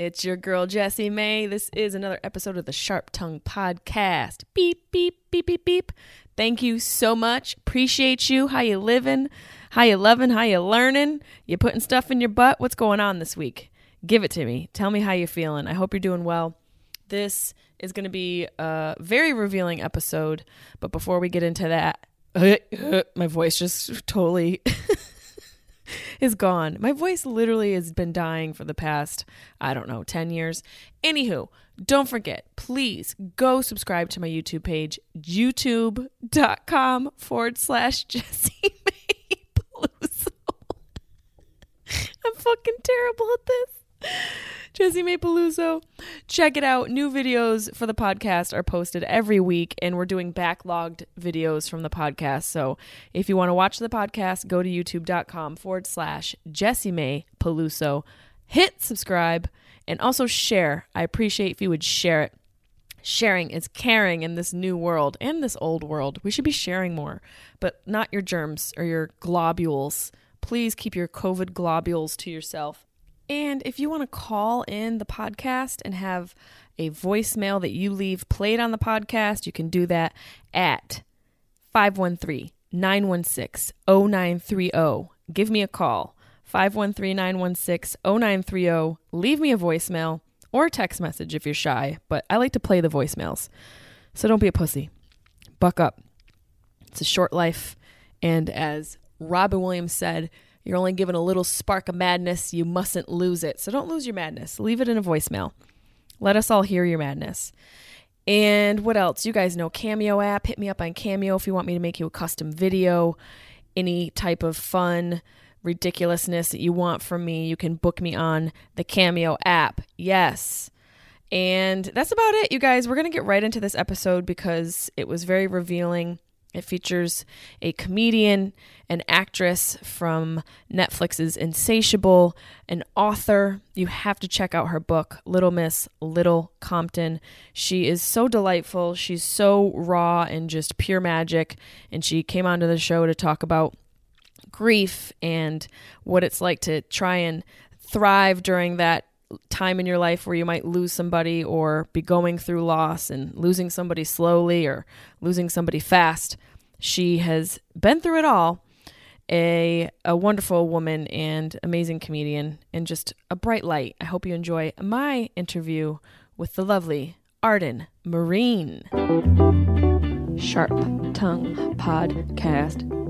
It's your girl, Jessimae. This is another episode of the Sharp Tongue Podcast. Beep, beep, beep, beep, beep. Thank you so much. Appreciate you. How you living? How you loving? How you learning? You putting stuff in your butt? What's going on this week? Give it to me. Tell me how you feeling. I hope you're doing well. This is going to be a very revealing episode. But before we get into that, my voice just totally is gone. My voice literally has been dying for the past, I don't know, 10 years. Anywho, don't forget, please go subscribe to my YouTube page, youtube.com forward slash Jessie May. I'm fucking terrible at this. Jessimae. Check it out. New videos for the podcast are posted every week, and we're doing backlogged videos from the podcast. So if you want to watch the podcast, go to youtube.com forward slash Jessimae. Hit subscribe and also share. I appreciate if you would share it. Sharing is caring in this new world and this old world. We should be sharing more, but not your germs or your globules. Please keep your COVID globules to yourself. And if you want to call in the podcast and have a voicemail that you leave played on the podcast, you can do that at 513 916 0930. Give me a call. 513 916 0930. Leave me a voicemail or a text message if you're shy, but I like to play the voicemails. So don't be a pussy. Buck up. It's a short life. And as Robin Williams said, you're only given a little spark of madness. You mustn't lose it. So don't lose your madness. Leave it in a voicemail. Let us all hear your madness. And what else? You guys know Cameo app. Hit me up on Cameo if you want me to make you a custom video. Any type of fun ridiculousness that you want from me, you can book me on the Cameo app. Yes. And that's about it, you guys. We're going to get right into this episode because it was very revealing. It features a comedian, an actress from Netflix's Insatiable, an author. You have to check out her book, Little Miss Little Compton. She is so delightful. She's so raw and just pure magic. And she came onto the show to talk about grief and what it's like to try and thrive during that time in your life where you might lose somebody or be going through loss and losing somebody slowly or losing somebody fast. She has been through it all. A, a wonderful woman and amazing comedian and just a bright light. I hope you enjoy my interview with the lovely Arden Myrin. Sharp Tongue Podcast.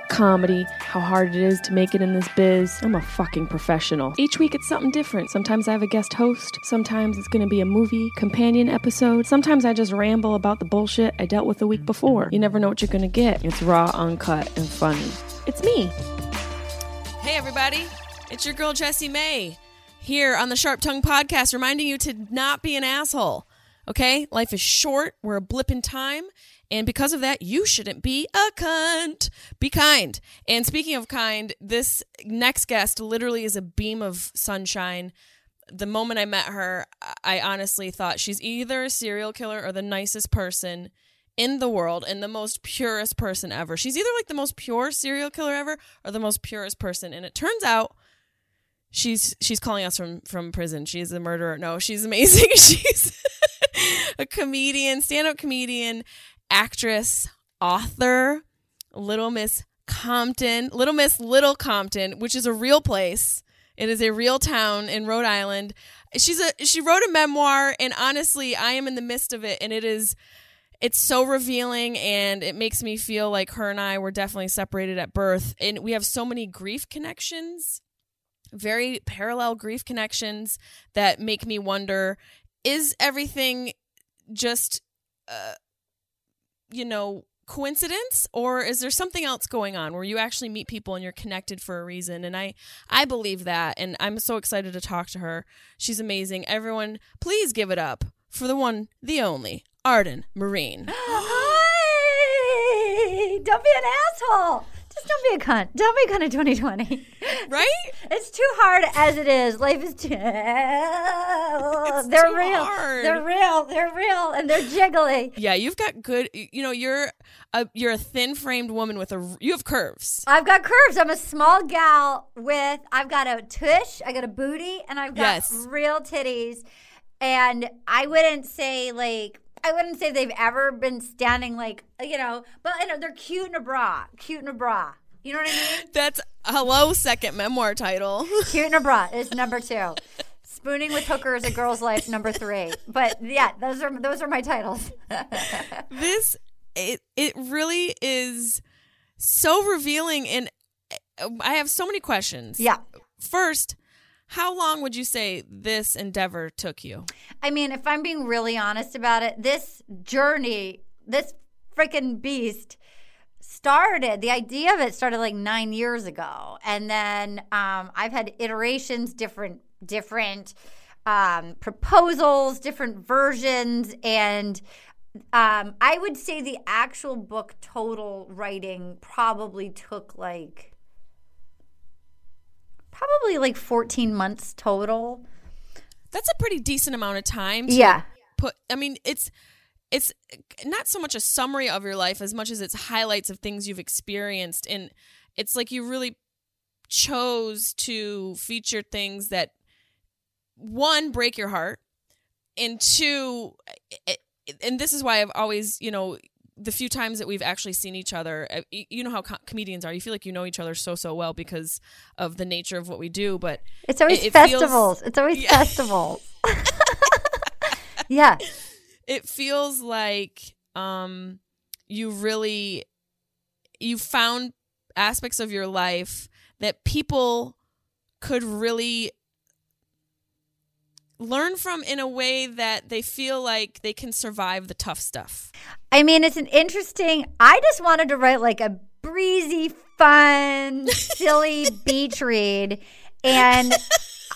comedy, how hard it is to make it in this biz. I'm a fucking professional. Each week it's something different. Sometimes I have a guest host, sometimes it's gonna be a movie companion episode, sometimes I just ramble about the bullshit I dealt with the week before. You never know what you're gonna get. It's raw, uncut, and funny. It's me. Hey, everybody. It's your girl, Jessimae, here on the Sharp Tongue Podcast, reminding you to not be an asshole. Okay? Life is short. We're a blip in time. And because of that, you shouldn't be a cunt. Be kind. And speaking of kind, this next guest literally is a beam of sunshine. The moment I met her, I honestly thought she's either a serial killer or the nicest person in the world and the most purest person ever. She's either like the most pure serial killer ever or the most purest person. And it turns out she's she's calling us from from prison. She's a murderer. No, she's amazing. she's a comedian, stand-up comedian, actress, author, Little Miss Compton, Little Miss Little Compton, which is a real place. It is a real town in Rhode Island. She's a she wrote a memoir and honestly, I am in the midst of it and it is it's so revealing and it makes me feel like her and I were definitely separated at birth. And we have so many grief connections, very parallel grief connections that make me wonder is everything just, uh, you know, coincidence or is there something else going on where you actually meet people and you're connected for a reason and i i believe that and i'm so excited to talk to her she's amazing everyone please give it up for the one the only arden myrin Hi! Don't be an asshole. Just don't be a cunt. Don't be a cunt in 2020. right It's too hard as it is. Life is too. they're too real. hard. They're real. They're real, and they're jiggly. yeah you've got good you know you're a you're a thin framed woman with a you have curves I've got curves. I'm a small gal with. I've got a tush. I got a booty, and I've got Yes. real titties. And I wouldn't say like. I wouldn't say they've ever been standing like you know, but you know they're cute in a bra, cute in a bra. You know what I mean? that's hello second memoir title Cute in a bra is number two. Spooning with hookers, a girl's life, number three. But yeah, those are those are my titles. this it it really is so revealing and uh, I have so many questions. yeah. First, how long would you say this endeavor took you? I mean, if I'm being really honest about it, this journey, this freaking beast started, the idea of it started like nine years ago. And then um, I've had iterations, different, different um, proposals, different versions. And um, I would say the actual book total writing probably took like, probably like 14 months total. That's a pretty decent amount of time to Yeah. put I mean, it's it's not so much a summary of your life as much as it's highlights of things you've experienced and it's like you really chose to feature things that one break your heart and two it, and this is why I've always, you know, the few times that we've actually seen each other, uh, you know how co- comedians are. You feel like you know each other so so well because of the nature of what we do, but It's always It- it feels- festivals. it's always Yeah. festivals. yeah. it feels like um you really you found aspects of your life that people could really learn from in a way that they feel like they can survive the tough stuff. I mean, it's an interesting. I just wanted to write like a breezy, fun, silly beach read, and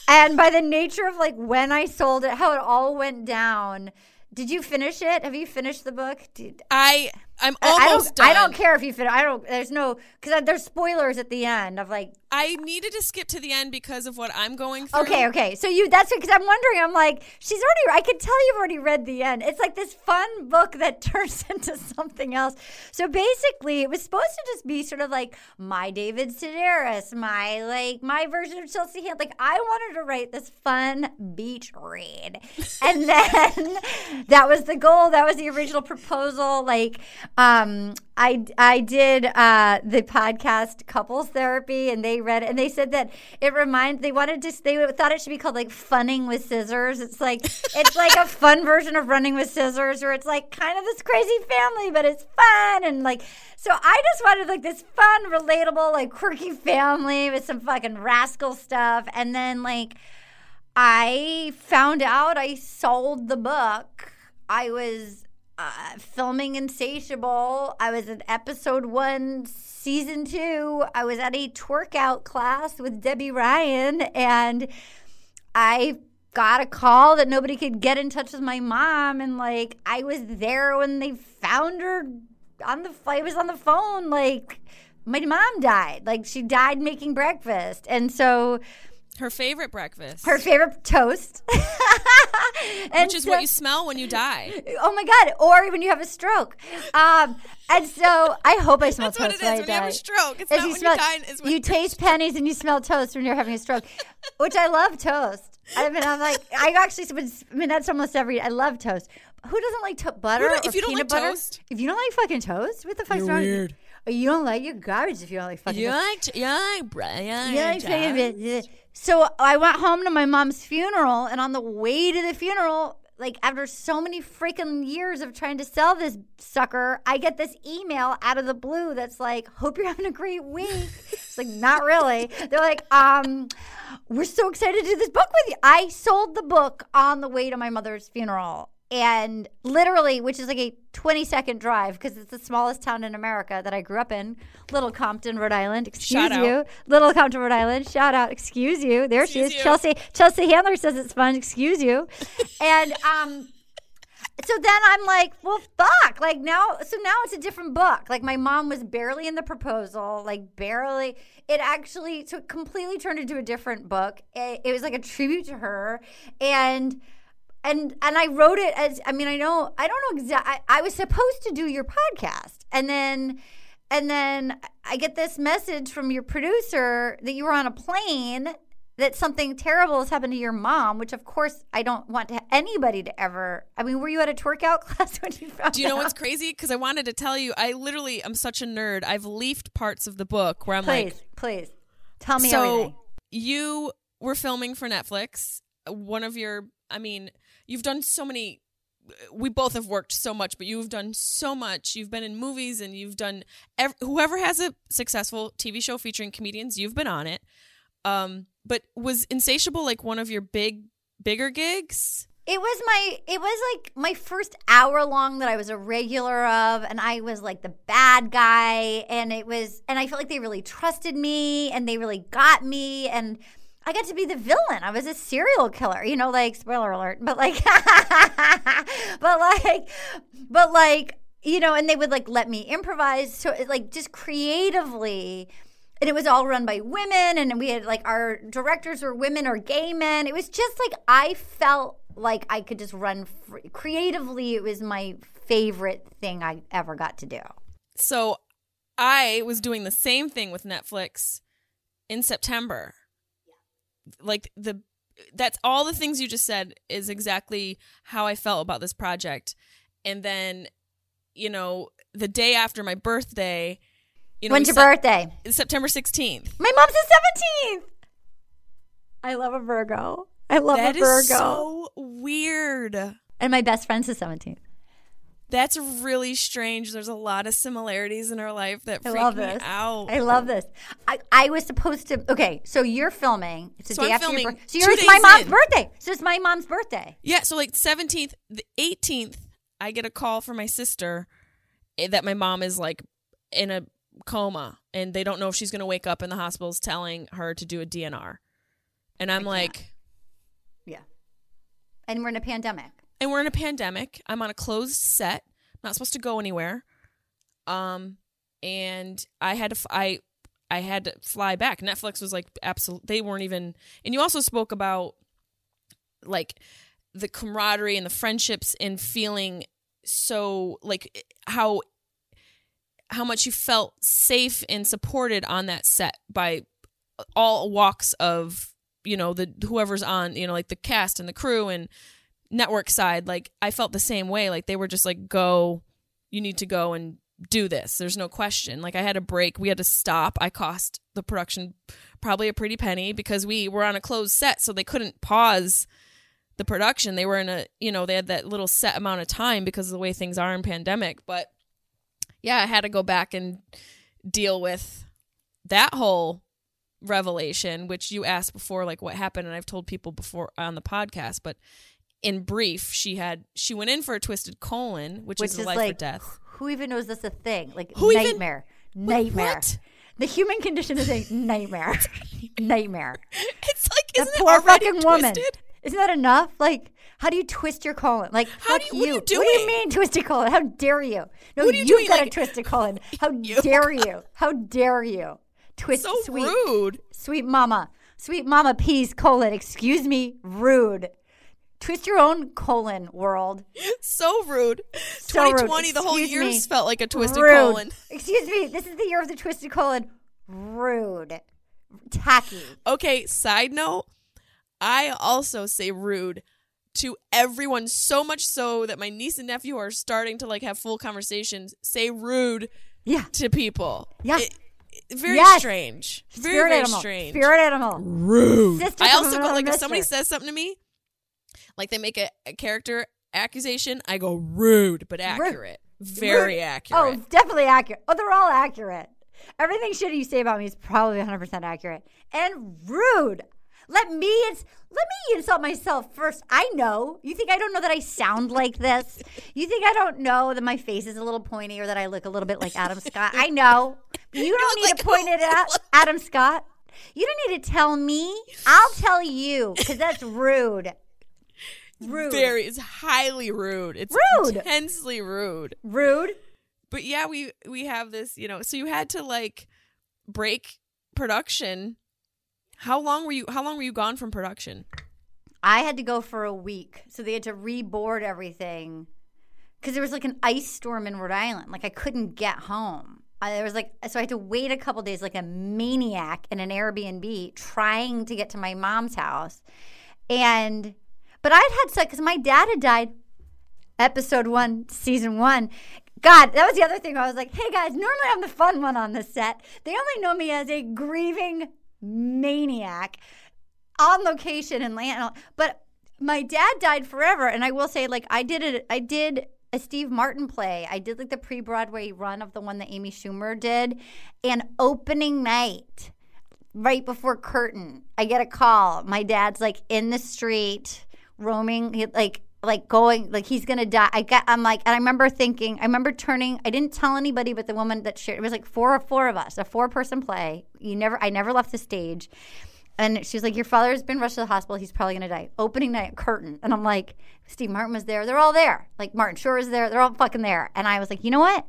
and by the nature of like when I sold it, how it all went down. Did you finish it? Have you finished the book? Did, I I'm I- I almost don't. done. I don't care if you finish. I don't. There's no because there's spoilers at the end of like I needed to skip to the end because of what I'm going through. Okay, okay. So you that's because I'm wondering. I'm like, she's already. I could tell you've already read the end. It's like this fun book that turns into something else. So basically, it was supposed to just be sort of like my David Sedaris, my like my version of Chelsea Hand. Like I wanted to write this fun beach read, and then that was the goal. That was the original proposal. Like, um, I I did uh, the podcast couples therapy, and they read it, and they said that it reminds. They wanted to. They thought it should be called like funning with scissors. It's like it's like a fun version of running with scissors, where it's like kind of this crazy family, but it's fun and like. So I just wanted like this fun, relatable, like quirky family with some fucking rascal stuff, and then like. I found out I sold the book. I was uh, filming Insatiable. I was in episode one, season two. I was at a twerk out class with Debby Ryan, and I got a call that nobody could get in touch with my mom. And like, I was there when they found her on the, flight. I was on the phone. Like, my mom died. Like, she died making breakfast. And so, Her favorite breakfast. her favorite toast. and which is so- what you smell when you die. Oh my god! Or when you have a stroke. Um, and so I hope I smell That's what toast it is when I when you have die. a stroke. It's As not you when smell- you die. It's when you taste pennies and you smell toast when you're having a stroke, which I love toast. I mean, I'm like, I actually, I mean, that's almost every. I love toast. Who doesn't like to- butter don't- or if you don't like butter? toast- if you don't like fucking toast, what the fuck's You're wrong? you? weird. You don't like your garbage if you don't like fucking. You toast. like, you like, Brian. Yeah, I say it. So I went home to my mom's funeral, and on the way to the funeral, like after so many freaking years of trying to sell this sucker, I get this email out of the blue that's like, "Hope you're having a great week." it's like, not really. They're like, um, we're so excited to do this book with you. I sold the book on the way to my mother's funeral and literally, which is like a 20 second drive because it's the smallest town in America that I grew up in, Little Compton, Rhode Island. Excuse Shout you, out. Little Compton, Rhode Island. Shout out. Excuse you. There Excuse she is. you. Chelsea. Chelsea Handler says it's fun. Excuse you. and um. So then I'm like, well, fuck. Like now, so now it's a different book. Like my mom was barely in the proposal, like barely. It actually so it completely turned into a different book. It, it was like a tribute to her, and and and I wrote it as I mean I know I don't know exactly I, I was supposed to do your podcast and then and then I get this message from your producer that you were on a plane that something terrible has happened to your mom which of course I don't want to, anybody to ever I mean were you at a twerk out class when you found Do you know out? what's crazy? Because I wanted to tell you, I literally am such a nerd. I've leafed parts of the book where I'm please like, please please tell me so everything you were filming for Netflix. One of your, I mean, you've done so many. We both have worked so much, but you've done so much. You've been in movies, and you've done. Ev- whoever has a successful TV show featuring comedians, you've been on it. Um, but was Insatiable like one of your big, bigger gigs? It was my it was like my first hour long that I was a regular of and I was like the bad guy and it was and I felt like they really trusted me and they really got me and I got to be the villain. I was a serial killer, you know, like spoiler alert, but like but like but like you know, and they would like let me improvise so it, like just creatively and it was all run by women and we had like our directors were women or gay men it was just like i felt like i could just run free. creatively it was my favorite thing i ever got to do So I was doing the same thing with Netflix in September. Like the that's all the things you just said is exactly how I felt about this project. And then, you know, the day after my birthday, you know, when's your set- birthday September 16th. my mom's the 17th i love a virgo i love That a is virgo so weird. and my best friend's the 17th That's really strange. There's a lot of similarities in our life that I freak love me this. out. I love this. I, I was supposed to. Okay, so you're filming. It's the So day I'm after your filming birthday. So two yours my days mom's in. birthday. So it's my mom's birthday. Yeah, so like 17th, the 18th, I get a call from my sister eh, that my mom is like in a coma and they don't know if she's going to wake up and the hospital's telling her to do a DNR. And I'm like, Yeah. And we're in a pandemic. And we're in a pandemic. I'm on a closed set. I'm not supposed to go anywhere. Um and I had to f- I I had to fly back. Netflix was like absolute they weren't even and you also spoke about like the camaraderie and the friendships and feeling so like how how much you felt safe and supported on that set by all walks of you know the whoever's on you know like the cast and the crew and network side like i felt the same way like they were just like go you need to go and do this there's no question. Like i had a break we had to stop i cost the production probably a pretty penny because we were on a closed set so they couldn't pause the production they were in a you know they had that little set amount of time because of the way things are in pandemic but yeah i had to go back and deal with that whole revelation which you asked before like what happened and i've told people before on the podcast but in brief she had she went in for a twisted colon which, Which is, is a life or death who even knows that's a thing? Like Who even- nightmare. Wh- Nightmare. what? The human condition is a nightmare. nightmare. it's like The poor fucking woman. twisted? Isn't that enough? Like, how do you twist your colon? Like, How do you- what are you What do you mean twisted colon? How dare you? No, you you've got Like- a twisted colon. How You. dare you? How dare you? Twist so sweet, rude sweet mama, sweet mama peas colon. Excuse me, rude. Twist your own colon, world. so rude So rude. 2020 the whole year me. felt like a twisted Rude. colon Excuse me. This is the year of the twisted colon. Rude. Tacky. Okay, side note, I also say rude to everyone so much so that my niece and nephew are starting to like have full conversations. Say rude Yeah. to people. Yeah. It- it- very Yes. strange. Very Spirit very animal. strange. Spirit animal. rude. Sister I also go like if somebody says something to me, Like they make a, a character accusation, I go rude but accurate. Very Rude. accurate. Oh, definitely accurate. Oh, they're all accurate. Everything shitty you say about me is probably 100% accurate. And rude. Let me ins- let me insult myself first. I know. You think I don't know that I sound like this? You think I don't know that my face is a little pointy or that I look a little bit like Adam Scott? I know. You don't need look to like point it at Adam Scott. You don't need to tell me. I'll tell you because that's rude. Rude. Very it's highly rude. It's Rude. intensely rude. rude. But yeah, we we have this, you know, so you had to like break production. How long were you how long were you gone from production? I had to go for a week. So they had to reboard everything because there was like an ice storm in Rhode Island. Like I couldn't get home. I, there was like, so I had to wait a couple days like a maniac in an Airbnb trying to get to my mom's house. And, but I'd had sex because my dad had died episode one, season one. God, that was the other thing. I was like, hey guys, normally I'm the fun one on the set. They only know me as a grieving maniac on location in Atlanta. But my dad died forever, and I will say, like, I did it. I did a Steve Martin play. I did like the pre-Broadway run of the one that Amy Schumer did, and opening night, right before curtain, I get a call. My dad's like in the street, roaming, like. Like going, like he's gonna die. I got. I'm like, and I remember thinking. I remember turning. I didn't tell anybody, but the woman that shared. It was like four or four of us, a four person play. You never. I never left the stage. And she's like, Your father's been rushed to the hospital. He's probably to die. Opening night, curtain. And I'm like, Steve Martin was there. They're all there. Like, Martin Short is there. They're all fucking there. And I was like, You know what?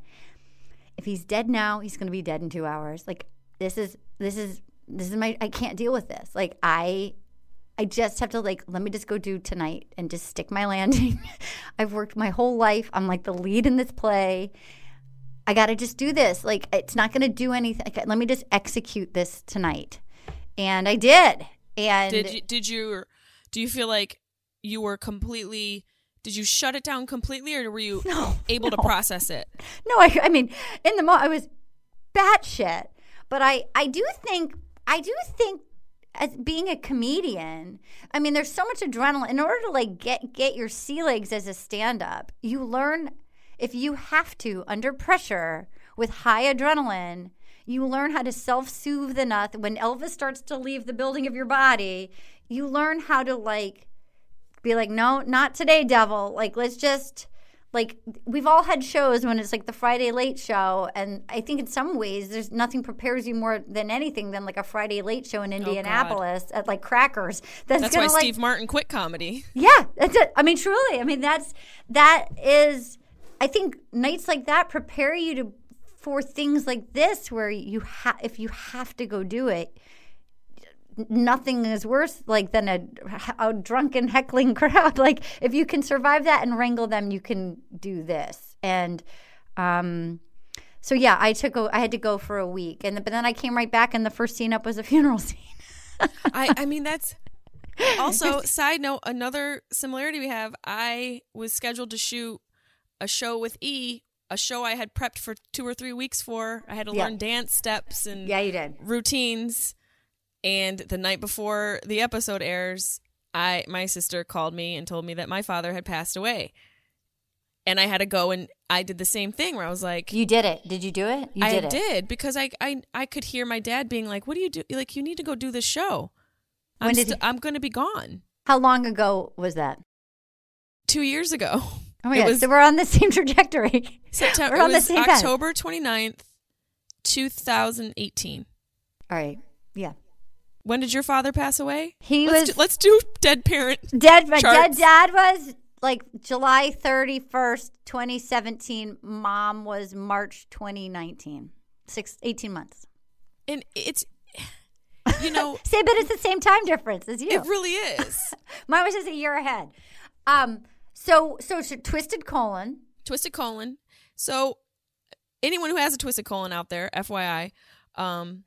If he's dead now, he's to be dead in two hours. Like, this is, this is, this is my, I can't deal with this. Like, I, I just have to, like, let me just go do tonight and just stick my landing. I've worked my whole life. I'm like the lead in this play. I got to just do this. Like, it's not going to do anything. Like, let me just execute this tonight and I did. And Did you did you do you feel like you were completely did you shut it down completely or were you No, able to process it? no, I, I mean, in the moment, I was batshit. But I, I do think, I do think, as being a comedian, I mean, there's so much adrenaline. In order to like get get your sea legs as a stand up, you learn if you have to under pressure with high adrenaline. You learn how to self soothe the enough. When Elvis starts to leave the building of your body, you learn how to like be like, no, not today, devil. Like, let's just like we've all had shows when it's like the Friday late show, and I think in some ways there's nothing prepares you more than anything than like a Friday late show in oh, Indianapolis at like Crackers. That's, That's why like Steve Martin quit comedy. yeah, that's it. I mean, truly. I mean, that's that is. I think nights like that prepare you to for things like this, where you have if you have to go do it. Nothing is worse like than a, a drunken heckling crowd. Like if you can survive that and wrangle them, you can do this. And um, so yeah, I took a, I had to go for a week, and but then I came right back, and the first scene up was a funeral scene. I I mean that's also side note another similarity we have. I was scheduled to shoot a show with E, a show I had prepped for 2 or 3 weeks for. I had to Yeah. learn dance steps and Yeah, you did. routines and the night before the episode airs i my sister called me and told me that my father had passed away and i had to go and i did the same thing where i was like You did it. Did you do it? You i did it. did because I, I i could hear my dad being like what do you do like you need to go do this show i'm, When did st- I'm gonna be gone How long ago was that? two years ago Oh my It god! was- so we're on the same trajectory. september We're on the same path. october 29th 2018 All right. When did your father pass away He let's was do, let's do dead parent dead. My dead dad was like July thirty first, twenty seventeen. Mom was March twenty nineteen. Six, 18 months. and it's you know Say, but it's the same time difference as you. It really is. Mine was just a year ahead. Um. So, so, so twisted colon. twisted colon. So, anyone who has a twisted colon out there, FYI, um,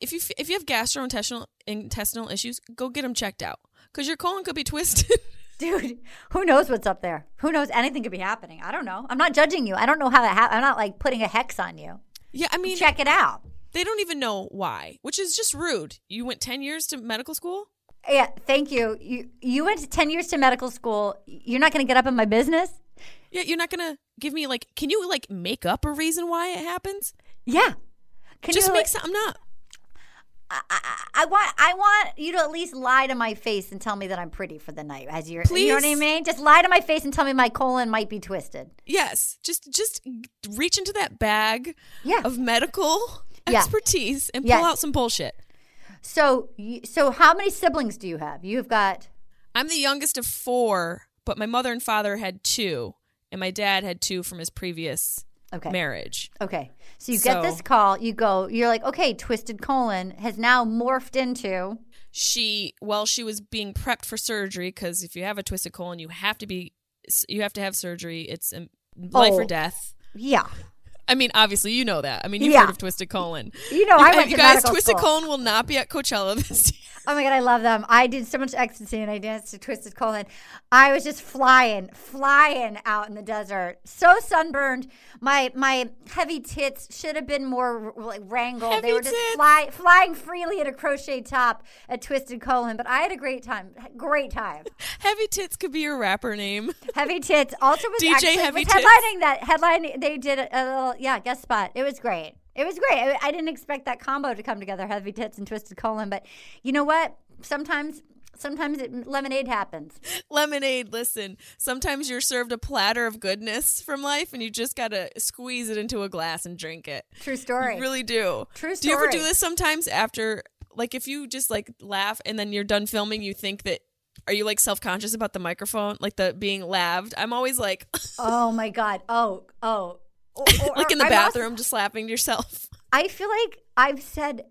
if you if you have gastrointestinal intestinal issues, go get them checked out because your colon could be twisted. Dude, who knows what's up there? Who knows? Anything could be happening. I don't know. I'm not judging you. I don't know how that happened. I'm not like putting a hex on you. yeah, I mean, Check it out. they don't even know why, which is just rude. You went ten years to medical school. Yeah, thank you. You you went 10 years to medical school. You're not going to get up in my business? Yeah, you're not gonna give me like. Can you like make up a reason why it happens? Yeah. Can you Just you make like- some. I'm not. I, I, I want I want you to at least lie to my face and tell me that I'm pretty for the night as you're you know what I mean? Just lie to my face and tell me my colon might be twisted. Yes, just just reach into that bag Yeah. of medical Yeah. expertise and pull Yes. out some bullshit. So so how many siblings do you have? You've got I'm the youngest of four, but my mother and father had two, and my dad had two from his previous Okay. marriage. Okay. So you get this call, you go, you're like, okay, twisted colon has now morphed into She, while she was being prepped for surgery, because if you have a twisted colon, you have to be, you have to have surgery. It's um, life Oh. or death. yeah. I mean, obviously, you know that. I mean, you've Yeah. heard of twisted colon. You know, I You- went you guys. Twisted school. colon will not be at Coachella this year. Oh my god, I love them. I did so much ecstasy and I danced to Twisted Colon. I was just flying, flying out in the desert. So sunburned. My my heavy tits should have been more like wrangled. they were just tits. fly, flying freely at a crochet top at Twisted Colon. But I had a great time. Great time. Heavy tits could be your rapper name. Heavy tits also was DJ actually Heavy was Tits. headlining that headline. They did a little yeah guest spot. It was great. It was great. I, I didn't expect that combo to come together, heavy tits and twisted colon. But you know what? Sometimes sometimes it, lemonade happens. Lemonade, listen, sometimes you're served a platter of goodness from life and you just got to squeeze it into a glass and drink it. True story. You really do. True story. Do you ever do this sometimes after, like, if you just like laugh and then you're done filming, you think that, are you like self conscious about the microphone, like the being laved? I'm always like, oh my god. Oh oh. Or- or- like in the I'm also- bathroom, just laughing to yourself. I feel like I've said.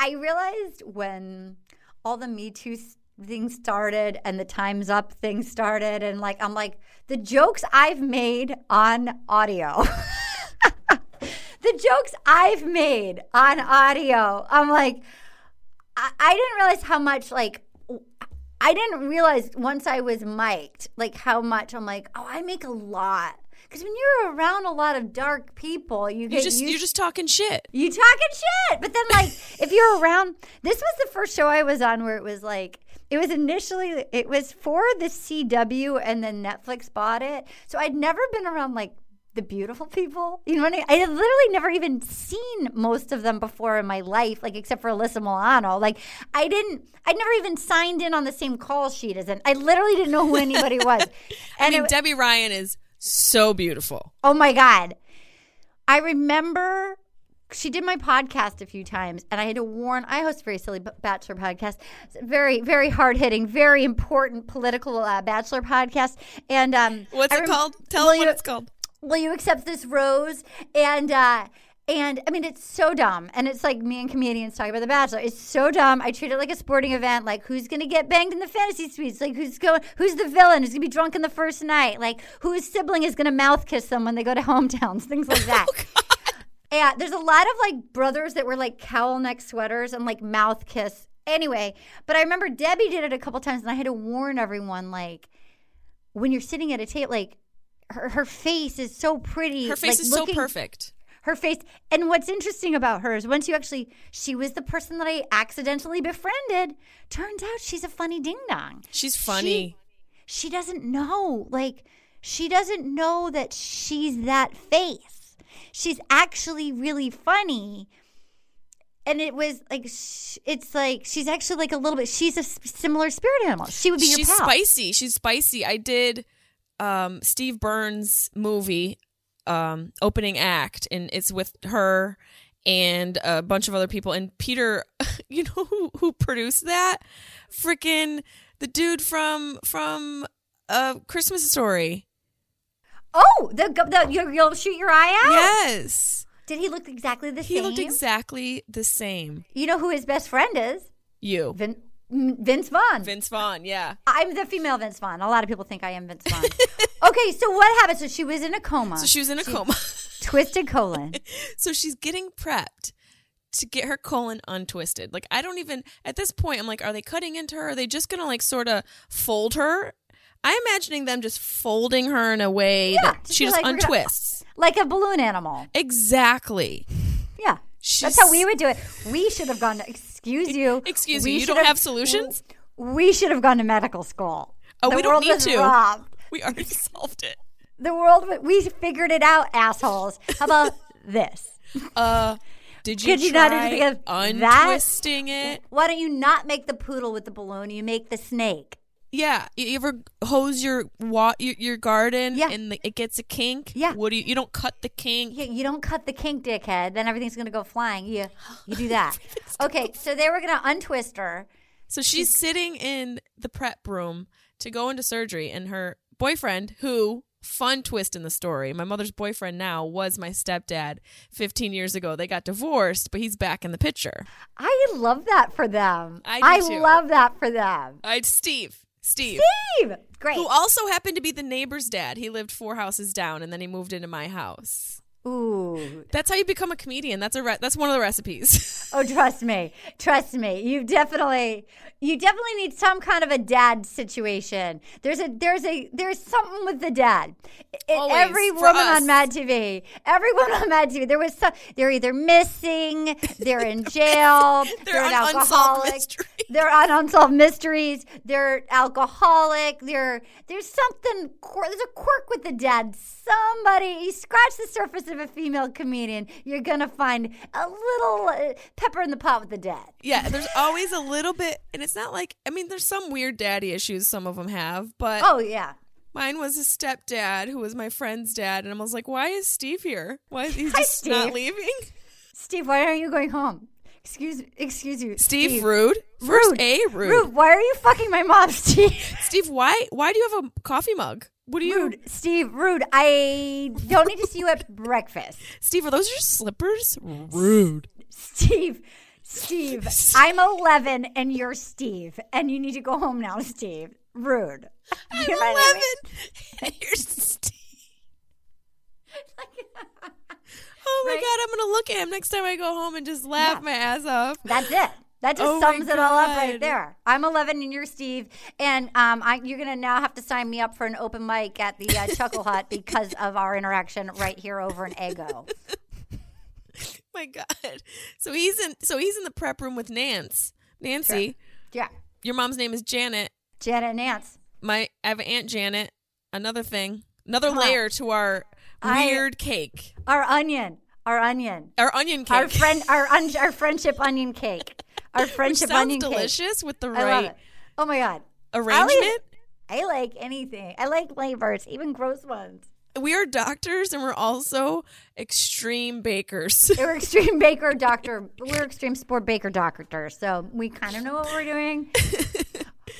I realized when all the Me Too things started and the Times Up thing started, and like I'm like the jokes I've made on audio. the jokes I've made on audio. I'm like, I, I didn't realize how much like. I didn't realize once I was mic'd, like how much I'm like, oh, I make a lot. Because when you're around a lot of dark people, you You get just, used you're just talking shit. you talking shit. But then, like, if you're around, this was the first show I was on where it was like, it was initially, it was for the CW and then Netflix bought it. So I'd never been around like the beautiful people. You know what I mean? I had literally never even seen most of them before in my life, like, except for Alyssa Milano. Like, I didn't, I'd never even signed in on the same call sheet as it. I literally didn't know who anybody was. I And mean, it- Debby Ryan is so beautiful. Oh my God. I remember she did my podcast a few times, and I had to warn. I host a very silly bachelor podcast, very, very hard hitting, very important political uh, bachelor podcast. And um, What's I it rem- called? Tell me what you- it's called. Will you accept this rose? And uh, and I mean, it's so dumb. And it's like me and comedians talking about The Bachelor. It's so dumb. I treat it like a sporting event. Like, who's going to get banged in the fantasy suites? Like, who's going? Who's the villain? Who's going to be drunk in the first night? Like, whose sibling is going to mouth kiss them when they go to hometowns? Things like that. Oh, yeah, there's a lot of like brothers that were like cowl neck sweaters and like mouth kiss. Anyway, but I remember Debby did it a couple times, and I had to warn everyone like, when you're sitting at a table, like. Her, her face is so pretty. Her face like, is looking- so perfect. Her face. And what's interesting about her is once you actually, she was the person that I accidentally befriended. Turns out she's a funny ding dong. She's funny. She doesn't know, like, she doesn't know that she's that face. She's actually really funny. And it was like, sh- it's like, she's actually like a little bit, she's a s- similar spirit animal. She would be She's your pal. spicy. She's spicy. I did um, Steve Byrne's movie um, opening act, and it's with her and a bunch of other people. And Peter, you know who who produced that? Freaking the dude from from uh, Christmas Story. Oh, the, the, you, you'll shoot your eye out? Yes, Did he look exactly the he same? He looked exactly the same. you know who his best friend is? You, Vin, Vince Vaughn. Vince Vaughn. Yeah. I'm the female Vince Vaughn. A lot of people think I am Vince Vaughn. okay, so what happened? So she was in a coma. So she was in a coma. twisted colon. So she's getting prepped to get her colon untwisted. Like I don't even at this point I'm like, are they cutting into her? Are they just gonna like sort of fold her? I'm imagining them just folding her in a way Yeah, that she just like, we're gonna- untwists. Like a balloon animal. Exactly. Yeah. She's, That's how we would do it. We should have gone to, excuse you. Excuse we you, you don't have solutions? we should have gone to medical school. Oh, the we don't need to. robbed. We already solved it. The world, we figured it out, assholes. How about this? Uh, did you Could you not try think of that? untwisting it? Why don't you not make the poodle with the balloon? You make the snake. Yeah, you ever hose your wa- your, your garden Yeah. and the, it gets a kink? Yeah. What do you? You don't cut the kink. You, you don't cut the kink, dickhead. Then everything's gonna go flying. You you do that. Okay, so they were gonna untwist her. So she's sitting in the prep room to go into surgery, and her boyfriend, who fun twist in the story, my mother's boyfriend now was my stepdad 15 years ago. They got divorced, but he's back in the picture. I love that for them. I too. love that for them. I Steve, Steve, Steve, great. who also happened to be the neighbor's dad. He lived four houses down, and then he moved into my house. Ooh. That's how you become a comedian. That's a re- that's one of the recipes. Oh, trust me. Trust me. You definitely you definitely need some kind of a dad situation. There's a there's a there's something with the dad. Always, every woman us. on Mad TV, every woman on Mad TV, there was some they're either missing, they're in jail, They're an on Unsolved alcoholic. Mysteries. They're on unsolved mysteries. They're alcoholic. They're there's something there's a quirk with the dad. Somebody you scratch the surface of a female comedian, you're gonna find a little uh, pepper in the pot with the dad. yeah, there's always a little bit, and it's not like I mean, there's some weird daddy issues some of them have, but Oh yeah. mine was a stepdad who was my friend's dad, and I was like, why is Steve here? Why is he Hi, just not leaving? Steve, why aren't you going home? Excuse excuse you. Steve, rude. First Rude. a rude. Rude. Why are you fucking my mom, Steve? Steve, why why do you have a coffee mug? What are you, Rude. Steve, rude. I don't need to see you at breakfast. Steve? Are those your slippers? Rude. Steve, Steve, I'm 11 and you're Steve, and you need to go home now, Steve. Rude. I'm You know what I eleven. mean? And you're Steve. Oh my Right? god, I'm gonna look at him next time I go home and just laugh Yeah. my ass off. That's it. That just Oh sums it all up right there. I'm 11 and you're Steve, and um, I, you're gonna now have to sign me up for an open mic at the uh, Chuckle Hut because of our interaction right here over in Ego. my god. So he's in so he's in the prep room with Nance. Nancy, Yeah, your mom's name is Janet. Janet and Nance. My I have Aunt Janet. Another thing. Another Huh. layer to our I- weird cake. Our onion, our onion, Our onion cake. our friend, our un- our friendship onion cake, our Which friendship sounds onion cake. delicious with the I right. Oh my god. arrangement. I like anything. I like flavors, even gross ones. We are doctors and we're also extreme bakers. We're extreme baker doctor. We're extreme sport baker doctor. So we kind of know what we're doing.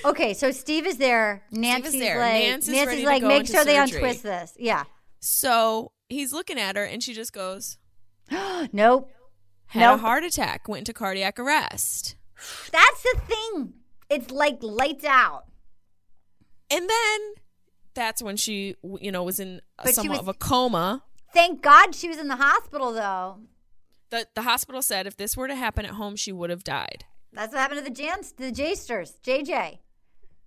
Okay, so Steve is there. Nancy's there. like, is Nancy's like, make sure they untwist this. Yeah. so he's looking at her and she just goes, nope. Had Nope. a heart attack, went into cardiac arrest. That's the thing. It's like lights out. And then that's when she, you know, was in But somewhat was- of a coma. Thank God she was in the hospital, though. The, the hospital said if this were to happen at home, she would have died. That's what happened to the Jans, the Jsters, JJ,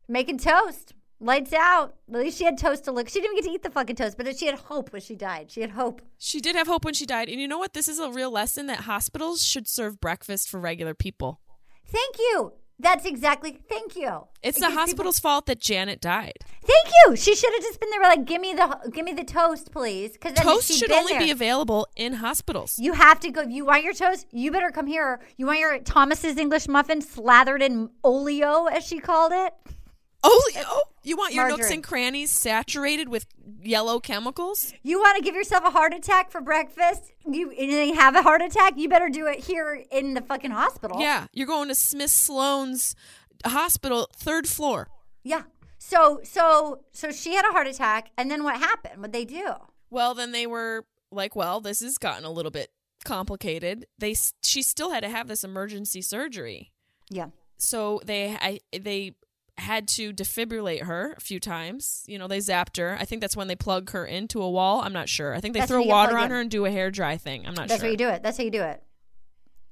making toast. Lights out. At least she had toast to look. She didn't get to eat the fucking toast, but she had hope when she died. She had hope. She did have hope when she died. And you know what? This is a real lesson that hospitals should serve breakfast for regular people. Thank you. That's exactly. Thank you. It's It the gives people- hospital's fault that Janet died. Thank you. She should have just been there, like, give me the, give me the toast, please. Because Toast should only there. be available in hospitals. You have to go. You want your toast? You better come here. You want your Thomas's English muffin slathered in oleo, as she called it? Oleo? You want your nooks and crannies saturated with yellow chemicals? You want to give yourself a heart attack for breakfast? You and then have a heart attack? You better do it here in the fucking hospital. Yeah, you're going to Smith Sloan's hospital, third floor. Yeah. So so so she had a heart attack, and then what happened? What they do? Well, then they were like, well, this has gotten a little bit complicated. They she still had to have this emergency surgery. Yeah. So they I, they had to defibrillate her a few times. You know, they zapped her. I think that's when they plug her into a wall. I'm not sure. I think they That's throw when you get water on in. her and do a hair dry thing. I'm not That's sure. That's how you do it. That's how you do it.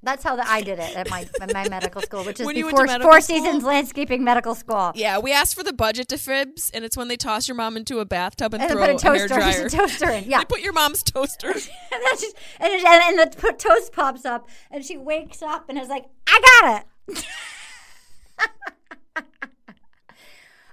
That's how the, I did it at my at my medical school, which is When the you went to four, school? seasons landscaping medical school. Yeah, we asked for the budget defibs, and it's when they toss your mom into a bathtub and, And throw put a a hair toaster, toaster in. Yeah. They put your mom's toaster. and then just, and, and, and the toast pops up, and she wakes up and is like, "I got it."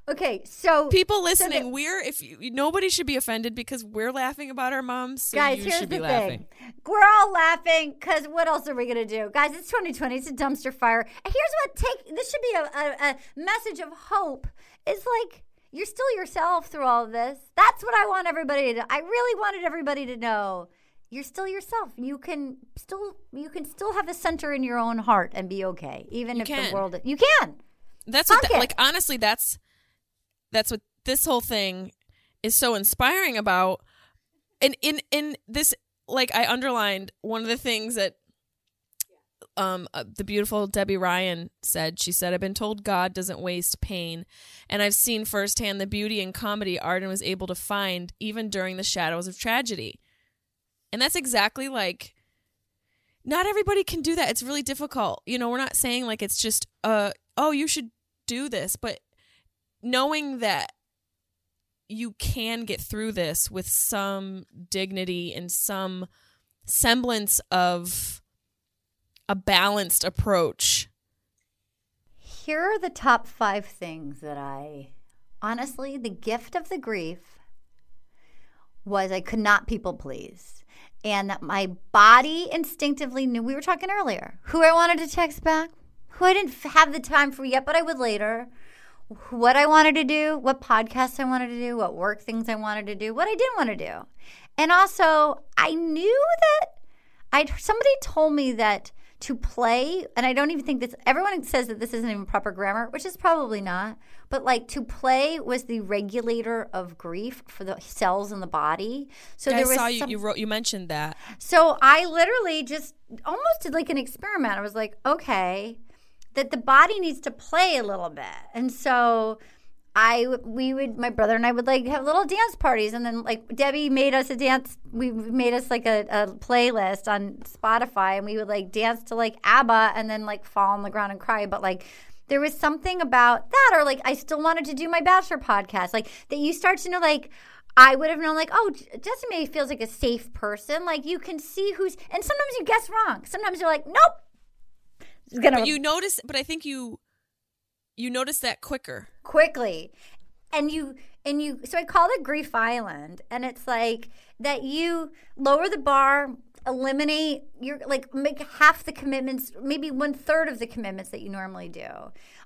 Okay, so People listening, the- we're if you, nobody should be offended because we're laughing about our moms. So guys, you here's should the be laughing. thing. We're all laughing because what else are we gonna do, guys? It's 2020. It's a dumpster fire. And Here's what take. This should be a, a, a message of hope. It's like you're still yourself through all of this. That's what I want everybody to. I really wanted everybody to know. You're still yourself. You can still you can still have a center in your own heart and be okay, even You if can. the world. You can. That's what that, like honestly that's that's what this whole thing is so inspiring about and in in this like I underlined one of the things that um uh, the beautiful Debby Ryan said she said I've been told God doesn't waste pain and I've seen firsthand the beauty and comedy Arden was able to find even during the shadows of tragedy and that's exactly like not everybody can do that. It's really difficult. You know, we're not saying like it's just uh oh, you should do this, but knowing that you can get through this with some dignity and some semblance of a balanced approach. Here are the top five things that I honestly, the gift of the grief was I could not people please. And that my body instinctively knew, we were talking earlier, who I wanted to text back, who I didn't have the time for yet, but I would later, what I wanted to do, what podcasts I wanted to do, what work things I wanted to do, what I didn't want to do. And also, I knew that I somebody told me that to play, and I don't even think this. Everyone says that this isn't even proper grammar, which is probably not. But like to play was the regulator of grief for the cells in the body. So I there was saw you some- you wrote you mentioned that. so I literally just almost did like an experiment. I was like, okay, that the body needs to play a little bit, and so I we would my brother and I would like have little dance parties, and then like Debby made us a dance. We made us like a, a playlist on Spotify, and we would like dance to like ABBA, and then like fall on the ground and cry. But like there was something about that, or like I still wanted to do my bachelor podcast, like that you start to know like. I would have known, like, oh, Jessimae feels like a safe person. Like, you can see who's, and sometimes you guess wrong. Sometimes you're like, nope. It's gonna But you notice but I think you you notice that quicker. quickly and you and you so i called it grief island and it's like that you lower the bar eliminate your like make half the commitments maybe one third of the commitments that you normally do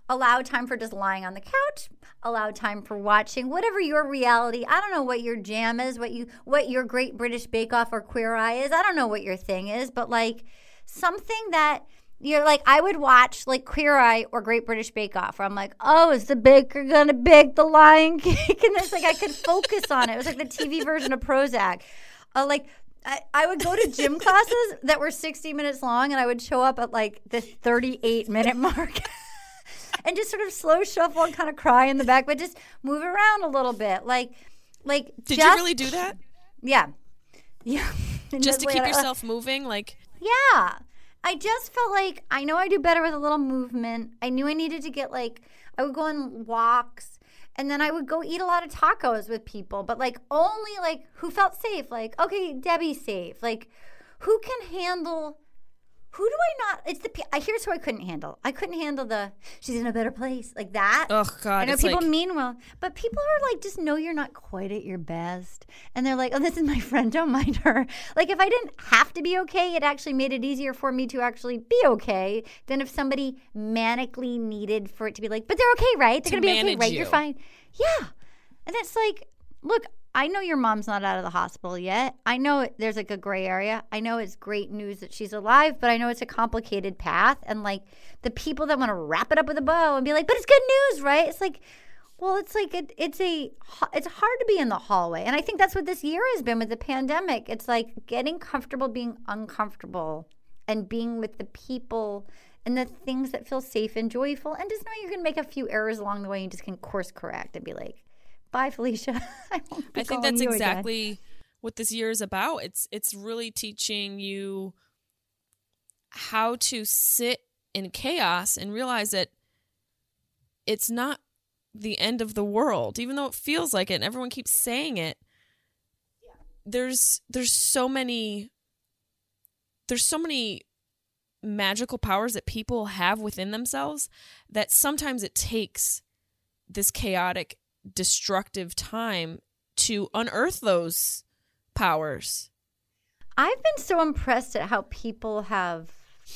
allow time for just lying on the couch allow time for watching whatever your reality i don't know what your jam is what you what your great british bake off or queer eye is i don't know what your thing is but like something that you're like I would watch like Queer Eye or Great British Bake Off where I'm like, oh, is the baker gonna bake the lion cake? And it's like I could focus on it. It was like the TV version of Prozac. Uh, like I, I would go to gym classes that were 60 minutes long and I would show up at like the 38 minute mark. and just sort of slow shuffle and kind of cry in the back, but just move around a little bit. Like like Did just- you really do that? Yeah. Yeah. Just to keep uh, yourself moving like yeah. I just felt like I know I do better with a little movement. I knew I needed to get like I would go on walks and then I would go eat a lot of tacos with people, but like only like who felt safe. Like, okay, Debby's safe. Like who can handle who do I not? It's the pe- I here's who I couldn't handle. I couldn't handle the she's in a better place like that. Oh God, I know people like mean well, but people are like, just know you're not quite at your best. And they're like, oh, this is my friend, don't mind her. Like, if I didn't have to be okay, it actually made it easier for me to actually be okay than if somebody manically needed for it to be like, but they're okay, right? They're to be okay, right? you. You're fine. Yeah. And it's like, look, I know your mom's not out of the hospital yet. I know there's like a gray area. I know it's great news that she's alive, but I know it's a complicated path. And like the people that want to wrap it up with a bow and be like, but it's good news, right? It's like, well, it's like it, it's a it's hard to be in the hallway, and I think that's what this year has been with the pandemic. It's like getting comfortable being uncomfortable and being with the people and the things that feel safe and joyful, and just knowing you're going to make a few errors along the way. And you just can course correct and be like, "Bye, Felicia." I, I think that's you again." exactly what this year is about. It's it's really teaching you how to sit in chaos and realize that it's not the end of the world, even though it feels like it and everyone keeps saying it. There's there's so many there's so many magical powers that people have within themselves that sometimes it takes this chaotic, destructive time to unearth those powers. I've been so impressed at how people have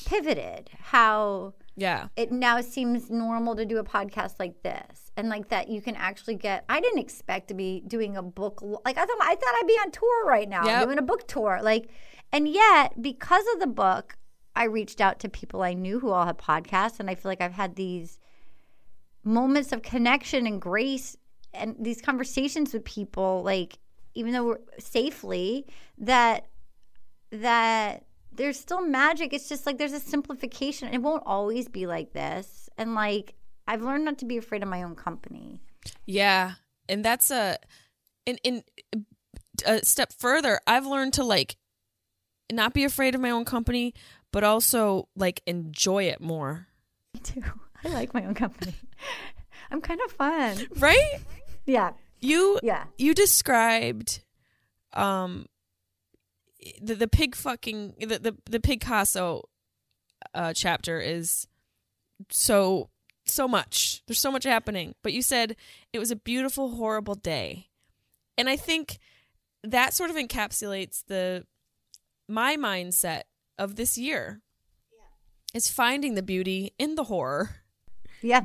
pivoted, how Yeah. it now seems normal to do a podcast like this and like that you can actually get i didn't expect to be doing a book like i thought i thought i'd be on tour right now Yep. doing a book tour like and yet because of the book i reached out to people i knew who all had podcasts and i feel like i've had these moments of connection and grace and these conversations with people like even though we're safely that that there's still magic. It's just like there's a simplification. It won't always be like this. And like i've learned not to be afraid of my own company. Yeah, and that's a in in a step further. I've learned to like not be afraid of my own company, but also like enjoy it more. me too. I like my own company. I'm kind of fun. Right? Yeah You yeah you described um the the pig fucking the the, the Picasso uh chapter is so so much. There's so much happening. But you said it was a beautiful, horrible day. And I think that sort of encapsulates the my mindset of this year. Yeah. Is finding the beauty in the horror. Yeah.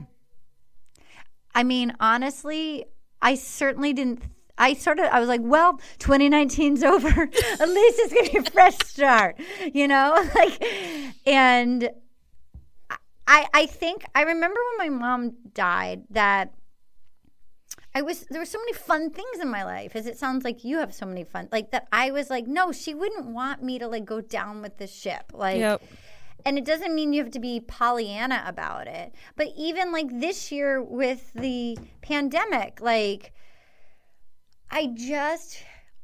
I mean, honestly, I certainly didn't. I sort of, I was like, well, 2019's over. At least it's going to be a fresh start, you know? Like, and I, I think, I remember when my mom died that I was, there were so many fun things in my life, as it sounds like you have so many fun, like that I was like, no, she wouldn't want me to like go down with the ship. Like, Yep. And it doesn't mean you have to be Pollyanna about it. But even like this year with the pandemic, like I just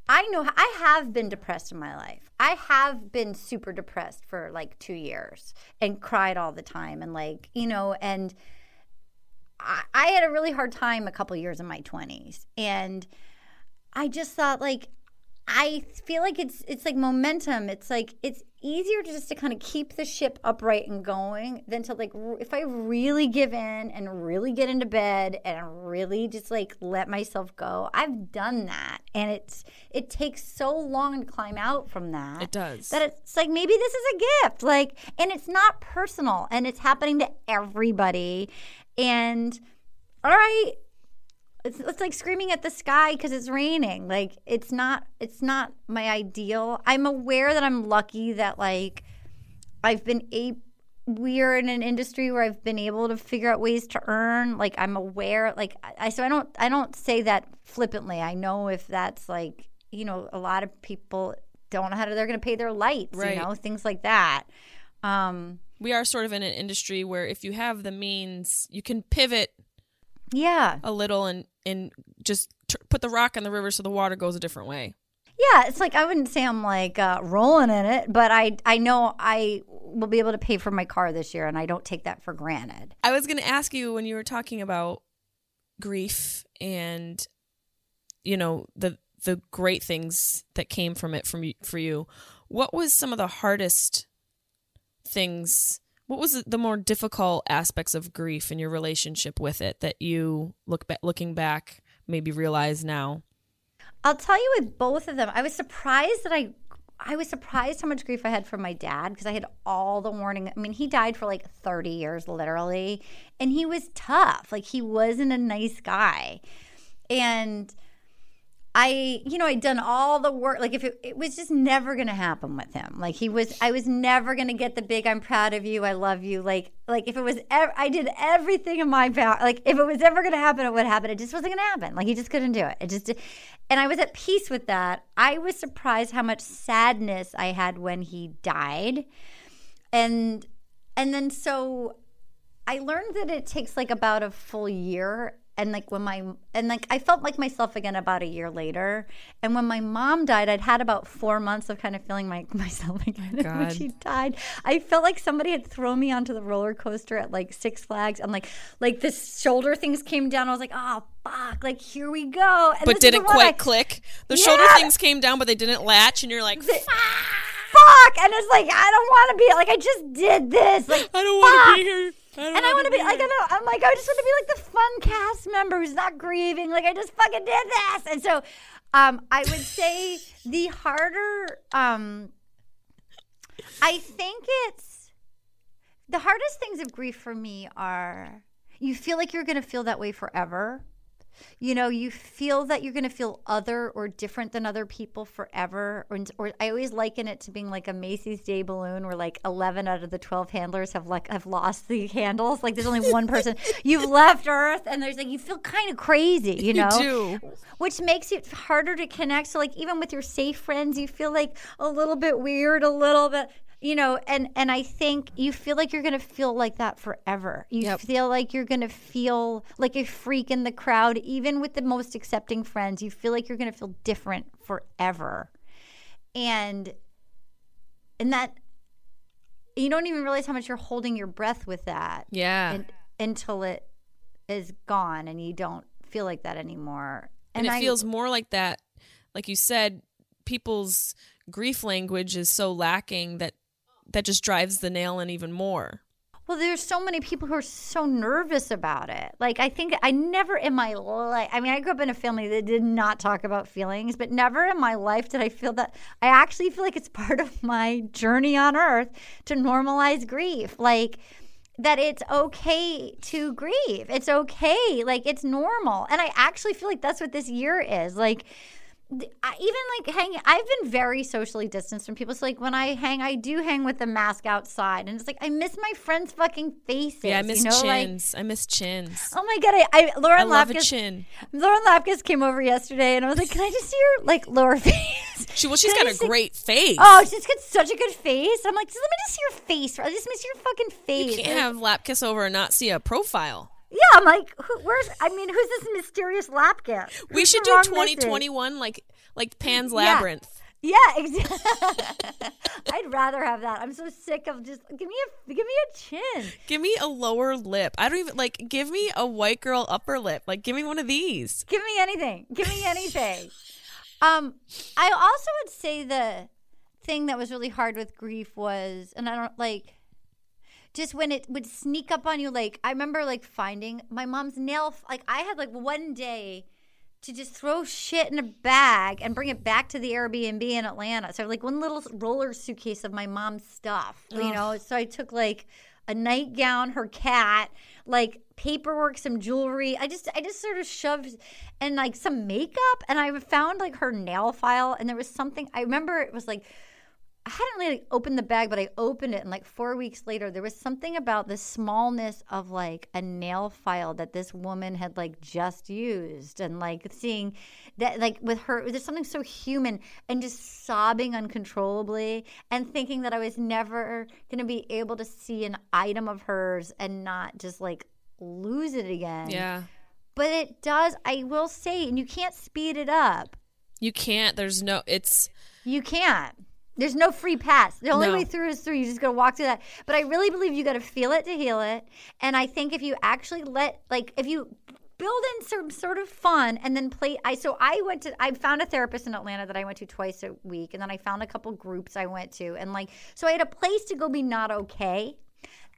I know I have been depressed in my life. I have been super depressed for like 2 years and cried all the time and like, you know, and I, had a really hard time a couple years in my 20s and I just thought like I feel like it's it's like momentum. It's like it's easier to just to kind of keep the ship upright and going than to like if I really give in and really get into bed and really just like let myself go. I've done that, and it's it takes so long to climb out from that. It does. That it's like maybe this is a gift, like, and it's not personal, and it's happening to everybody. And all right, it's, it's like screaming at the sky because it's raining. Like it's not it's not my ideal. I'm aware that i'm lucky that like i've been a we're in an industry where i've been able to figure out ways to earn. Like i'm aware like i so i don't i don't say that flippantly. I know if that's like you know a lot of people don't know how to, they're going to pay their lights Right. you know things like that. Um We are sort of in an industry where if you have the means, you can pivot yeah a little and and just t- put the rock in the river so the water goes a different way. Yeah, it's like I wouldn't say I'm like uh, rolling in it, but I I know I will be able to pay for my car this year, and I don't take that for granted. I was going to ask you when you were talking about grief and you know the the great things that came from it from you, for you. What was some of the hardest things? What was the more difficult aspects of grief in your relationship with it that you look back looking back maybe realize now? I'll tell you with both of them, I was surprised that I I was surprised how much grief I had from my dad because I had all the warning. I mean, he died for like 30 years literally, and he was tough. Like he wasn't a nice guy. And I, you know, I'd done all the work. Like if it, it was just never going to happen with him. Like he was, I was never going to get the big "I'm proud of you, I love you." Like, like if it was, ever, I did everything in my power. Like if it was ever going to happen, it would happen. It just wasn't going to happen. Like he just couldn't do it. It just, and I was at peace with that. I was surprised how much sadness I had when he died, and and then so I learned that it takes like about a full year. And like when my and like I felt like myself again about a year later. And when my mom died, I'd had about four months of kind of feeling my myself again. When she died, I felt like somebody had thrown me onto the roller coaster at like Six Flags, and like like the shoulder things came down. I was like, oh fuck, like here we go. And But didn't quite I- click. The shoulder things came down, but they didn't latch, and you're like, fuck and it's like i don't want to be like i just did this like I don't want to be here. And I wanna be be like, I don't, know, I'm like, I just want to be like the fun cast member who's not grieving. Like, I just fucking did this. And so, um, I would say the harder, um, I think it's the hardest things of grief for me are you feel like you're going to feel that way forever. You know, you feel that you're going to feel other or different than other people forever. Or, or I always liken it to being like a Macy's Day balloon, where like 11 out of the 12 handlers have like have lost the handles. Like there's only one person. You've left Earth, and there's like you feel kind of crazy. You know, do. which makes it harder to connect. So like even with your safe friends, you feel like a little bit weird, a little bit you know and and i think you feel like you're gonna feel like that forever you Yep. feel like you're gonna feel like a freak in the crowd even with the most accepting friends you feel like you're gonna feel different forever and and that you don't even realize how much you're holding your breath with that Yeah. and, until it is gone and you don't feel like that anymore and, it I- feels more like that like you said people's grief language is so lacking that that just drives the nail in even more Well, there's so many people who are so nervous about it. Like, I think I never in my life, I mean, I grew up in a family that did not talk about feelings, but never in my life did I feel that. I actually feel like it's part of my journey on earth to normalize grief. Like, that it's okay to grieve. It's okay. Like, it's normal. And I actually feel like that's what this year is. Like, even like hanging i've been very socially distanced from people. So like when i hang i do hang with the mask outside and it's like i miss my friends fucking faces yeah i miss you know? Like, chins. I miss chins. Oh my god i, I lauren i love a lapkus chin. Lauren lapkus came over yesterday and i was like can i just see your like lower face? She well she's got a great face. Oh she's got such a good face. I'm like just let me just see your face i just miss your fucking face. you can't have Lapkus over and not see a profile yeah i'm like who, where's i mean who's this mysterious lapkus we Who's should do wrong message? 2021 like like pan's Yeah. labyrinth Yeah, exactly. I'd rather have that. I'm so sick of just give me a give me a chin. give me a lower lip i don't even like give me a white girl upper lip like give me one of these Give me anything. Give me anything. um, I also would say the thing that was really hard with grief was, and I don't like. Just when it would sneak up on you, like I remember, like finding my mom's nail. Like I had like one day to just throw shit in a bag and bring it back to the Airbnb in Atlanta. So like one little roller suitcase of my mom's stuff, you know. So I took like a nightgown, her cat, like paperwork, some jewelry. I just I just sort of shoved and like some makeup and I found like her nail file and there was something I remember it was like I hadn't really opened the bag, but I opened it, and like four weeks later, there was something about the smallness of like a nail file that this woman had like just used, and like seeing that, like with her, there's something so human, and just sobbing uncontrollably, and thinking that I was never gonna be able to see an item of hers and not just like lose it again. yeah But it does, I will say, and you can't speed it up. you can't there's no it's You can't. There's no free pass. The only No. way through is through. You just gotta walk through that. But I really believe you gotta feel it to heal it. And I think if you actually let, like, if you build in some sort of fun and then play. I so I went to. I found a therapist in Atlanta that I went to twice a week, and then I found a couple groups I went to, and like, so I had a place to go be not okay.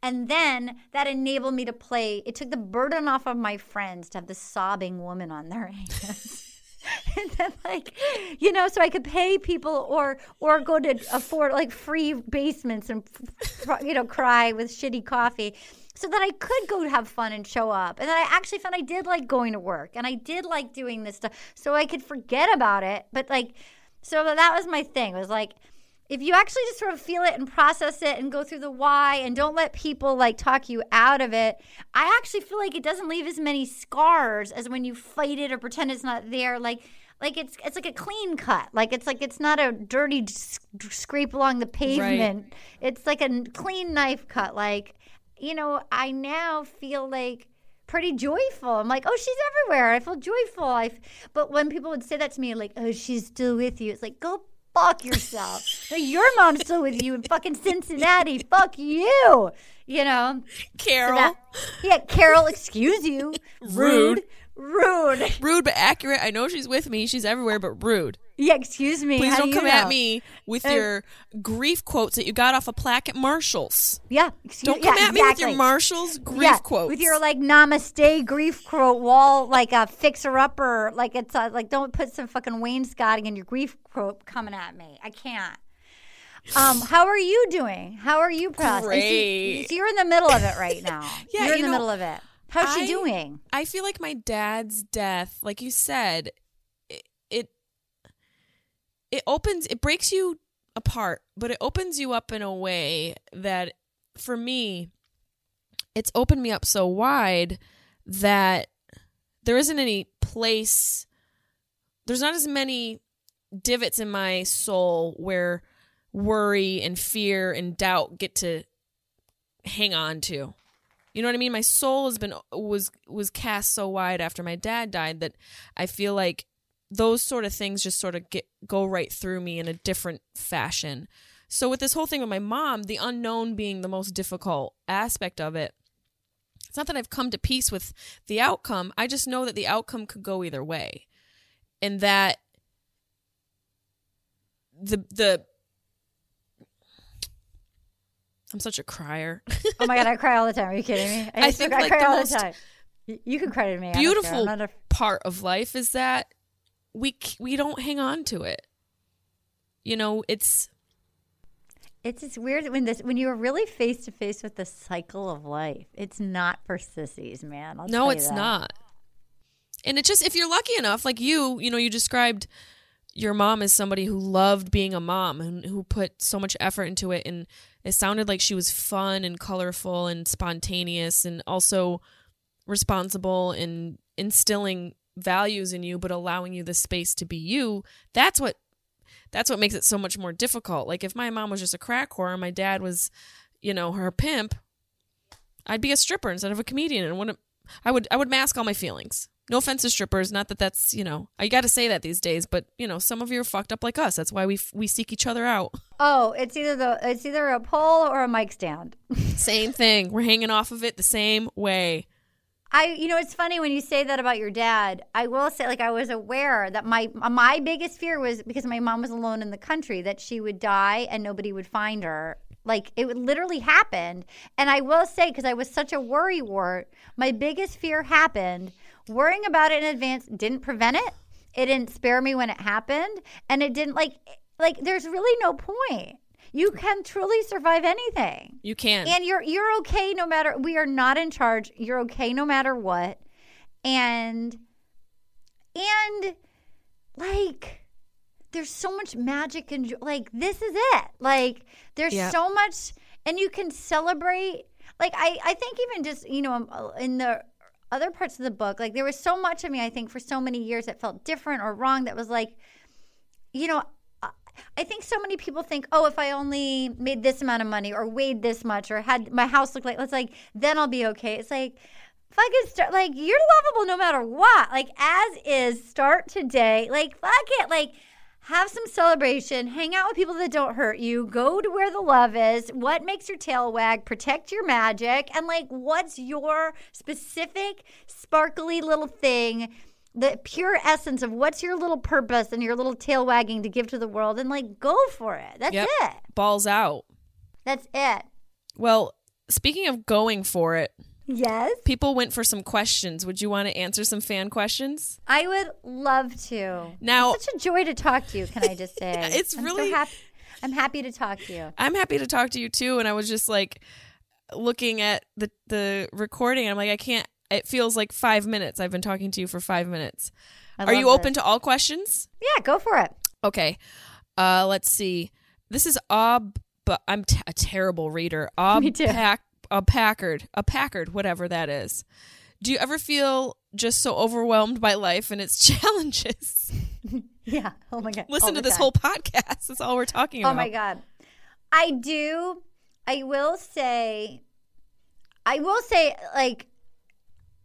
And then that enabled me to play. It took the burden off of my friends to have the sobbing woman on their hands. and then like you know so i could pay people or or go to afford like free basements and you know cry with shitty coffee. So that i could go have fun and show up. And then i actually found i did like going to work and i did like doing this stuff. So i could forget about it. But like so that was my thing. It was like if you actually just sort of feel it and process it and go through the why and don't let people like talk you out of it, I actually feel like it doesn't leave as many scars as when you fight it or pretend it's not there. Like, like it's it's like a clean cut. Like it's like it's not a dirty s- scrape along the pavement. It's like a clean knife cut. Like, you know, I now feel like pretty joyful. I'm like, oh, she's everywhere. I feel joyful. I, f- but when people would say that to me, like, oh, she's still with you. It's like, go fuck yourself. your mom's still with you in fucking Cincinnati. Fuck you. You know. So Carol. that- yeah, Carol, excuse you. Rude. rude. Rude Rude but accurate. I know she's with me. She's everywhere, but rude. Yeah, excuse me. Please how don't do you come at me with Uh, your grief quotes that you got off a plaque at Marshall's. Yeah, excuse Don't come yeah, at me with exactly. your Marshall's grief yeah, quotes. with your like namaste grief quote wall, like a fixer upper, like it's uh, like don't put some fucking wainscoting in your grief quote coming at me. I can't. Um, how are you doing? How are you? I see- Great. So you're in the middle of it right now. Yeah, you're in you the know, middle of it. How's she doing? I feel like my dad's death, like you said, it, it it opens it breaks you apart, but it opens you up in a way that for me it's opened me up so wide that there isn't any place there's not as many divots in my soul where worry and fear and doubt get to hang on to. You know what I mean? My soul has been was was cast so wide after my dad died that I feel like those sort of things just sort of get go right through me in a different fashion. So with this whole thing with my mom, the unknown being the most difficult aspect of it, it's not that I've come to peace with the outcome. I just know that the outcome could go either way. And that the the I'm such a crier. Oh my god, I cry all the time. Are you kidding me? I to think, cry, like, cry the all most the time. You can credit me. I don't care. I'm beautiful a- part of life is that we we don't hang on to it. You know, it's It's it's weird when this when you're really face to face with the cycle of life. It's not for sissies, man. I'll no, it's that. not. And it just if you're lucky enough, like you, you know, you described your mom as somebody who loved being a mom and who put so much effort into it and it sounded like she was fun and colorful and spontaneous and also responsible and instilling values in you but allowing you the space to be you. That's what that's what makes it so much more difficult. Like if my mom was just a crack whore and my dad was you know her pimp i'd be a stripper instead of a comedian and wouldn't i would i would mask all my feelings no offense to strippers not that that's you know i gotta say that these days but you know some of you are fucked up like us that's why we f- we seek each other out Oh, it's either the it's either a pole or a mic stand. same thing we're hanging off of it the same way I you know it's funny when you say that about your dad. I will say like I was aware that my my biggest fear was because my mom was alone in the country that she would die and nobody would find her. Like it would literally happened. And I will say because I was such a worry wart, my biggest fear happened. Worrying about it in advance didn't prevent it. It didn't spare me when it happened, and it didn't like like there's really no point. You can truly survive anything. you can And you're you're okay no matter we are not in charge. You're okay no matter what. And and like there's so much magic and like this is it. Like there's Yeah. so much and you can celebrate like I I think even just, you know, in the other parts of the book, like there was so much of me I think for so many years that felt different or wrong that was like you know, I- think so many people think, oh, if I only made this amount of money or weighed this much or had my house look like, it's like, then I'll be okay. It's like, fucking start, like, you're lovable no matter what. Like, as is, start today. Like, fuck it. Like, have some celebration, hang out with people that don't hurt you, go to where the love is, what makes your tail wag, protect your magic, and like, what's your specific, sparkly little thing the pure essence of what's your little purpose and your little tail wagging to give to the world and like go for it. That's Yep. it. balls out That's it. well speaking of going for it Yes. people went for some questions would you want to answer some fan questions I would love to. Now- it's such a joy to talk to you, can I just say? It's I'm really- so happy. I'm happy to talk to you. I'm happy to talk to you too. And I was just like looking at the the recording. I'm like, I can't. It feels like five minutes. I've been talking to you for five minutes. I Are you love open to all questions? Yeah, go for it. Okay. Uh, let's see. This is Ob. But I'm t- a terrible reader. Ob Me too. Pack, a Packard, a Packard, whatever that is. Do you ever feel just so overwhelmed by life and its challenges? Yeah. Oh my god. Listen All to this time. whole podcast. That's all we're talking about. Oh my god. I do. I will say. I will say like.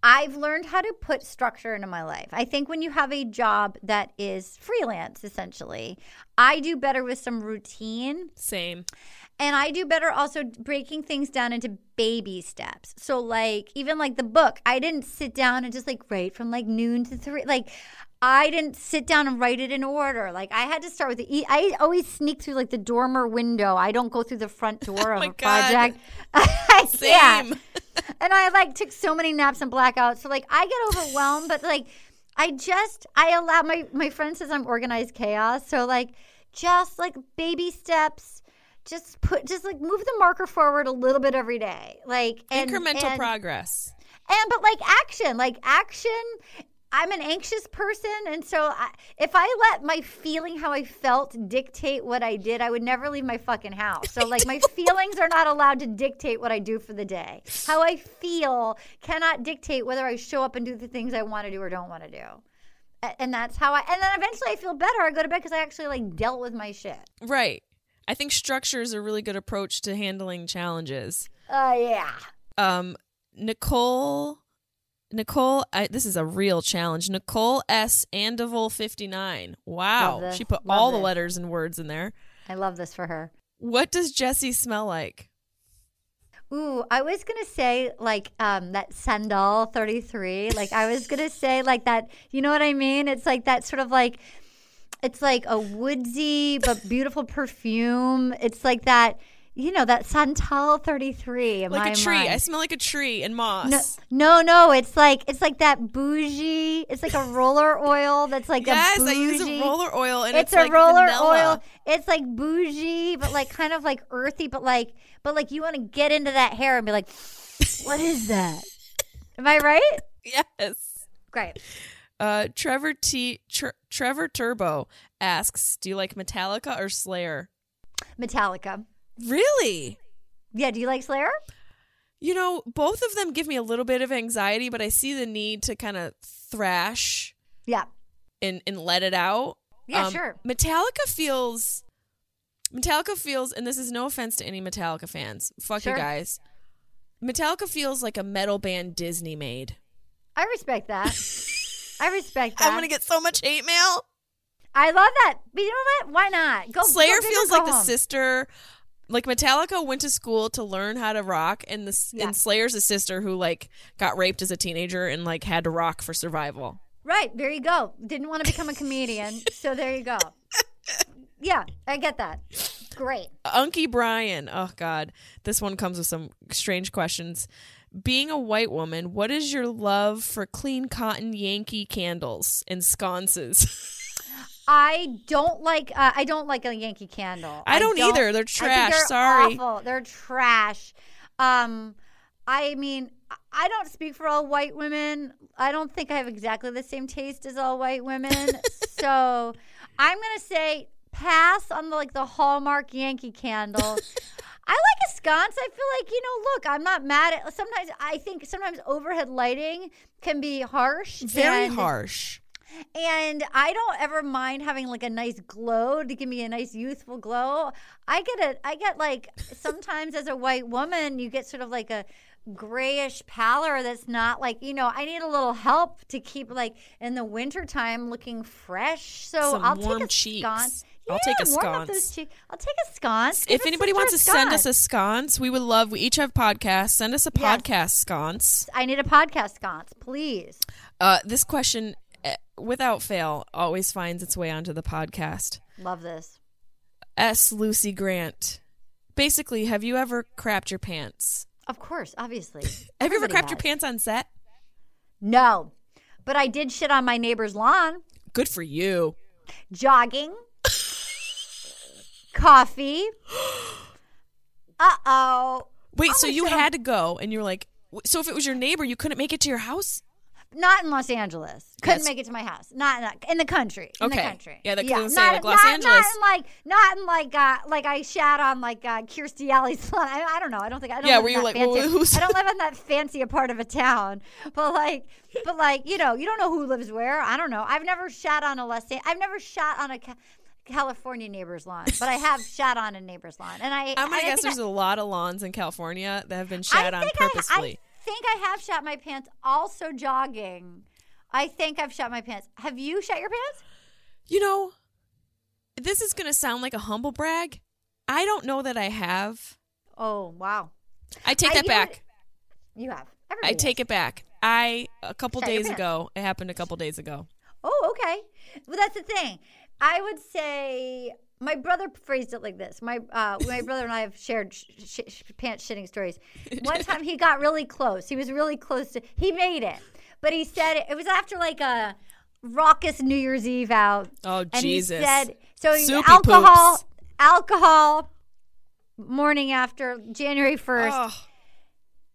I've learned how to put structure into my life. I think when you have a job that is freelance, essentially, I do better with some routine. Same. And I do better also breaking things down into baby steps. So like even like the book, I didn't sit down and just like write from like noon to three. Like I didn't sit down and write it in order. Like I had to start with the. E- I always sneak through like the dormer window. I don't go through the front oh door Oh of my a God. project. Same. And I like took so many naps and blackouts. So like I get overwhelmed, but like I just I allow my my friend says I'm organized chaos. So like just like baby steps. Just put just like move the marker forward a little bit every day. Like and, Incremental and, progress. and but like action, like action. I'm an anxious person, and so I, if I let my feeling how I felt dictate what I did, I would never leave my fucking house. So like my feelings are not allowed to dictate what I do for the day. How I feel cannot dictate whether I show up and do the things I want to do or don't want to do. And that's how I. And then eventually I feel better. I go to bed because I actually like dealt with my shit. Right. I think structure is a really good approach to handling challenges. Uh, yeah. Um, Nicole, Nicole, I, this is a real challenge. Nicole S. Andival fifty nine. Wow, she put Love all the letters and words in there. I love this for her. What does Jessie smell like? Ooh, I was gonna say like um that Santal 33. Like I was gonna say like that, you know what I mean? It's like that sort of like it's like a woodsy but beautiful perfume. It's like that, you know, that Santal 33 Like my a tree. mind. I smell like a tree and moss. no, no, no, it's like it's like that bougie. It's like a roller oil that's like yes, a I bougie. use a roller oil and it's, it's, a like roller vanilla. oil. It's like bougie, but like kind of like earthy, but like but like you want to get into that hair and be like, what is that? Am I right? Yes. Great. Uh, Trevor T. Tr- Trevor Turbo asks, "Do you like Metallica or Slayer?" Metallica. Really? Yeah. Do you like Slayer? You know, both of them give me a little bit of anxiety, but I see the need to kind of thrash Yeah. and, and let it out. Yeah. Um, sure. Metallica feels Metallica feels and this is no offense to any Metallica fans. Fuck Sure. you guys. Metallica feels like a metal band Disney made. I respect that. I respect that. I'm gonna get so much hate mail. I love that. But you know what? Why not? Go. Slayer go feels go like the sister like Metallica went to school to learn how to rock and the Yeah. and Slayer's a sister who like got raped as a teenager and like had to rock for survival. Right. There you go. Didn't want to become a comedian, so there you go. Yeah, I get that. Great. Unky Brian. Oh God, this one comes with some strange questions. Being a white woman, what is your love for clean cotton Yankee candles and sconces? I don't like. Uh, I don't like a Yankee Candle. I don't either. They're I think trash. they're Sorry. awful. They're trash. Um, I mean, I- I don't speak for all white women. I don't think I have exactly the same taste as all white women. so I'm gonna say pass on the, like the Hallmark Yankee Candle. I like a sconce. I feel like you know. Look, I'm not mad at. Sometimes I think sometimes overhead lighting can be harsh. Very and- harsh. and I don't ever mind having like a nice glow to give me a nice youthful glow. I get it. I get like sometimes as a white woman, you get sort of like a grayish pallor that's not like you know i need a little help to keep like in the wintertime looking fresh so Some i'll warm take a cheeks. sconce I'll take a Yeah, warm up those sconce. cheeks. i'll take a sconce If anybody wants to send us a sconce. we would love. We each have podcasts. Send us a Yes. podcast sconce. i need a podcast sconce please Uh, this question, eh, without fail, always finds its way onto the podcast. love this S. Lucy Grant. Basically, have you ever crapped your pants? of course obviously Have you ever crapped your pants on set? no but i did shit on my neighbor's lawn Good for you. jogging, coffee. Uh oh. Wait, so you had to go, and you're like, so if it was your neighbor, you couldn't make it to your house? Not in Los Angeles. Couldn't Yes. make it to my house. Not in, that, in the country. In Okay. the country. Yeah, that- I was say, not, like, Los not- Angeles. Not in like, not in like, uh, like I shat on like uh, Kirstie Alley's lawn. I, I don't know. I don't think I don't. Yeah, were in you like, fancy, well, who's- I don't live in that fancy a part of a town. But like, but like, you know, you don't know who lives where. I don't know. I've never shat on a Los. An- I've never shot on a. Ca- California neighbor's lawn, but I have shot on a neighbor's lawn, and I. I'm gonna I guess there's I- a lot of lawns in California that have been I shat on think I- purposefully. I, think I have shot my pants. Also jogging. I think I've shot my pants. Have you shot your pants? you know, this is gonna sound like a humble brag, I don't know that I have. Oh wow, I take I- that you know what? back. you have. I Everybody take it back. I a couple days ago. It happened a couple days ago. Oh, okay. Well, that's the thing. I would say my brother phrased it like this. My uh, my brother and I have shared sh- sh- sh- pants shitting stories. One time he got really close. He was really close to. He made it, but he said it, it was after like a raucous New Year's Eve out. Oh and Jesus! he said so. he- alcohol, poops. alcohol. Morning after January first, Oh,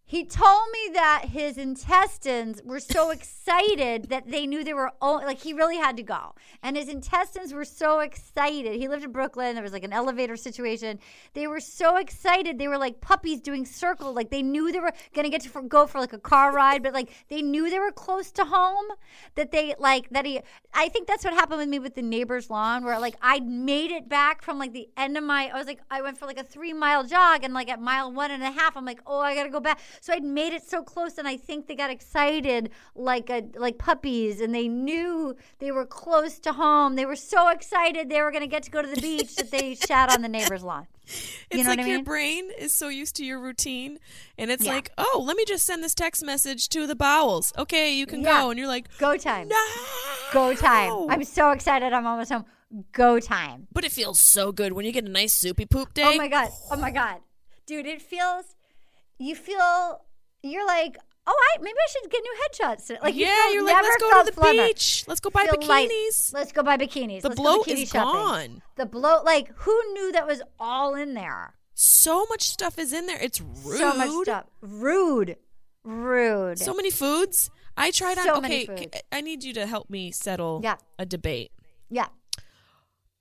he told me that his intestines were so excited that they knew they were o- like he really had to go. And his intestines were so excited. He lived in Brooklyn. There was like an elevator situation. They were so excited. They were like puppies doing circles. Like they knew they were going to get to for, go for like a car ride, but like they knew they were close to home. That they like that he. I think that's what happened with me with the neighbor's lawn, where like I made it back from like the end of my. I was like I went for like a three mile jog, and like at mile one and a half, I'm like, oh, I got to go back. So I'd made it so close, and I think they got excited like a like puppies, and they knew they were close to home. They were so excited they were going to get to go to the beach that they shat on the neighbor's lawn. it's You know like what I your mean? brain is so used to your routine, and it's Yeah. like, oh, let me just send this text message to the bowels. Okay, you can Yeah. go, and you're like, Go time. no, Go time. I'm so excited. I'm almost home. Go time. But it feels so good when you get a nice soupy poop day. Oh my god. Oh my god. Dude, it feels you feel you're like, "Oh, I maybe I should get new headshots." today." Like yeah, feel- you're like, let's go to the beach. Let's go buy Feel light. bikinis. Let's go buy bikinis. The Let's bloat bikini is shopping. gone. The bloat like who knew that was all in there? So much stuff is in there. It's rude. So much stuff. Rude. Rude. So many foods. I tried on. So okay, many foods. I need you to help me settle Yeah. a debate. yeah.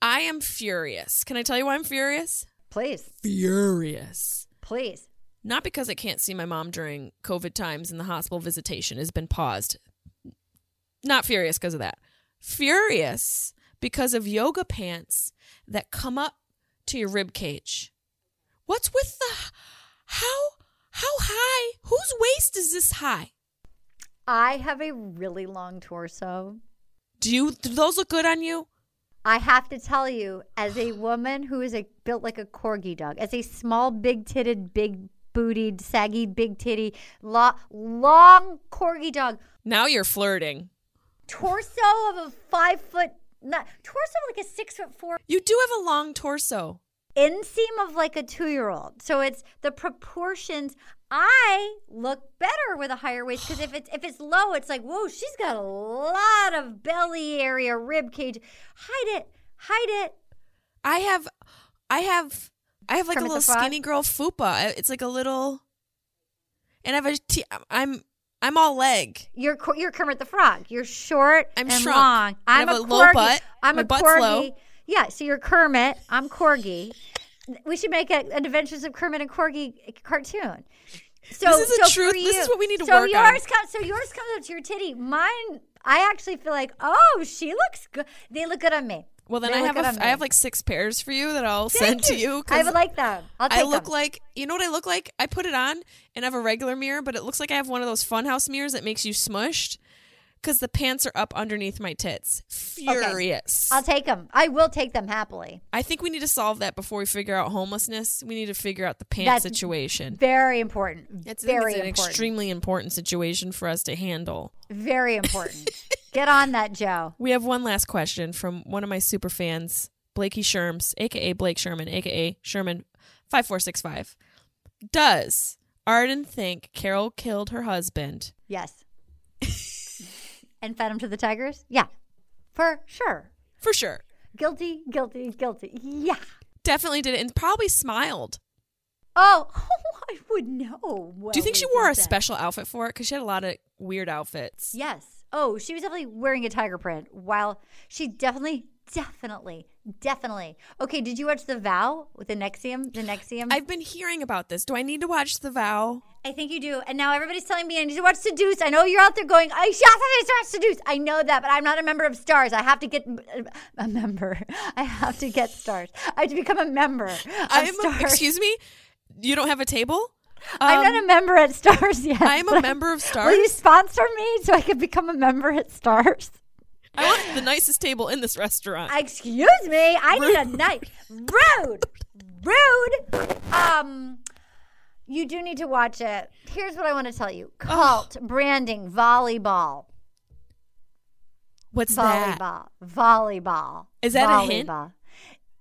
I am furious. Can I tell you why I'm furious? Please. Furious. Please. Not because I can't see my mom during COVID times and the hospital visitation has been paused. Not furious because of that. Furious because of yoga pants that come up to your rib cage. What's with the how how high? Whose waist is this high? I have a really long torso. Do you do those look good on you? I have to tell you, as a woman who is a, built like a corgi dog, as a small, big titted, big bootied, saggy, big titty, lo- long corgi dog, Now you're flirting. torso of a five foot, not torso of like a six foot four, You do have a long torso. inseam of like a two year old. So it's the proportions. I look better with a higher waist because if it's if it's low, it's like whoa, she's got a lot of belly area, rib cage. Hide it, hide it. I have I have I have like Kermit a little skinny girl fupa. It's like a little and I have a t- I'm I'm all leg. You're you're Kermit the Frog. You're short I'm and shrunk. long. I I'm have a, a low corgi. butt. I'm My a butt's corgi. low. Yeah, so you're Kermit. I'm Corgi. We should make a, an Adventures of Kermit and Corgi cartoon. So, This is so truth- for this is what we need to so work on. yours Comes, so yours comes up to your titty. Mine, I actually feel like, oh, she looks good. They look good on me. Well, then They I have good I have like six pairs for you that I'll Thank send to you. I would like them. I'll take I look them. like you know what I look like. I put it on and I have a regular mirror, but it looks like I have one of those funhouse mirrors that makes you smushed because the pants are up underneath my tits. Furious. I'll take them. I will take them happily. I think we need to solve that before we figure out homelessness. We need to figure out the pants That's situation. Very important. It's, very it's an important. extremely important situation for us to handle. Very important. Get on that, Joe. We have one last question from one of my super fans, Blakey Sherms, aka Blake Sherman, aka Sherman five four six five. Does Arden think Carol killed her husband? Yes. and fed him to the tigers? Yeah. For sure. For sure. Guilty, guilty, guilty. Yeah. Definitely did it and probably smiled. Oh, oh I would know. Do you think she wore a that. special outfit for it? Because she had a lot of weird outfits. Yes. Oh, she was definitely wearing a tiger print while she definitely, definitely, definitely. Okay, did you watch The Vow with the NXIVM? The NXIVM? I've been hearing about this. Do I need to watch The Vow? I think you do. And now everybody's telling me I need to watch Seduce. I know you're out there going, I yes, I need to watch Seduce. I know that, but I'm not a member of Starz. I have to get a member. I have to get Starz. I have to become a member of I'm Starz. excuse me. You don't have a table? I'm Um, not a member at Starz yet. I am a member of Starz. Will you sponsor me so I can become a member at Starz? I want the nicest table in this restaurant. Excuse me. I need a night. Rude. Rude. Um, you do need to watch it. Here's what I want to tell you: cult branding volleyball. What's that? Volleyball. Volleyball. Is that a hint? Volleyball.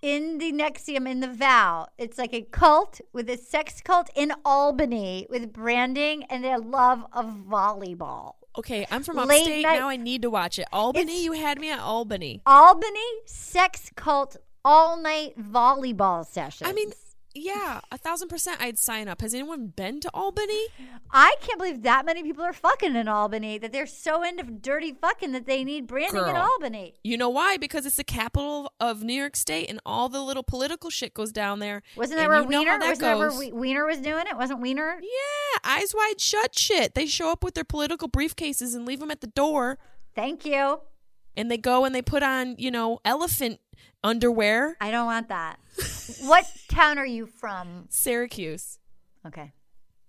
In the NXIVM, in the vow, it's like a cult with a sex cult in Albany with branding and their love of volleyball. Okay, I'm from Late upstate. night- Now I need to watch it. Albany, It's- you had me at Albany. Albany sex cult all night volleyball sessions. I mean, yeah, a thousand percent I'd sign up. Has anyone been to Albany? I can't believe that many people are fucking in Albany that they're so into dirty fucking that they need branding in Albany. You know why? Because it's the capital of New York State and all the little political shit goes down there. Wasn't that where Weiner? that Wasn't that where. We- Weiner was doing it? Wasn't Weiner? Yeah, eyes wide shut shit. They show up with their political briefcases and leave them at the door. Thank you. And they go and they put on, you know, elephant underwear. I don't want that. what town are you from? Syracuse. Okay.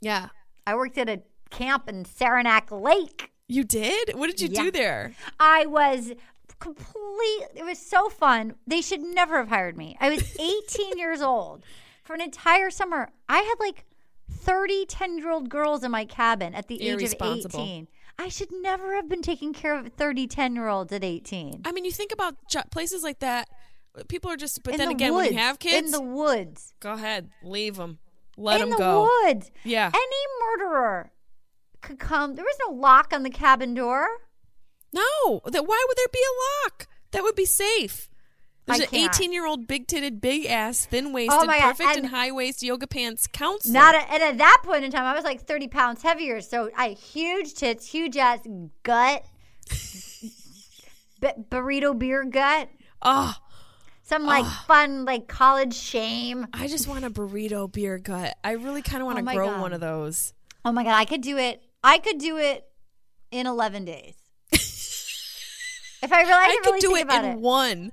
Yeah. I worked at a camp in Saranac Lake. You did? What did you Yeah. do there? I was complete. It was so fun. They should never have hired me. I was 18 years old. For an entire summer, I had like 30 10 year old girls in my cabin at the age of 18. I should never have been taking care of 30 10 year olds at 18. I mean, you think about jo- places like that. People are just, but in then the again, woods. when you have kids, In the woods. go ahead, leave them, let in them the go. woods. Yeah. Any murderer could come. There was no lock on the cabin door. No, that why would there be a lock? That would be safe. There's I an can't. 18 year old big titted, big ass, thin waisted, Oh perfect and- and high waist yoga pants counselor. Not a, and at that point in time, I was like 30 pounds heavier. So I huge tits, huge ass gut, B- burrito beer gut, oh, some like ah. fun like college shame. I just want a burrito beer gut. I really kind of want Oh to my grow God. one of those. Oh my god, I could do it. I could do it in 11 days. if I really, I, I could really do it in it. one.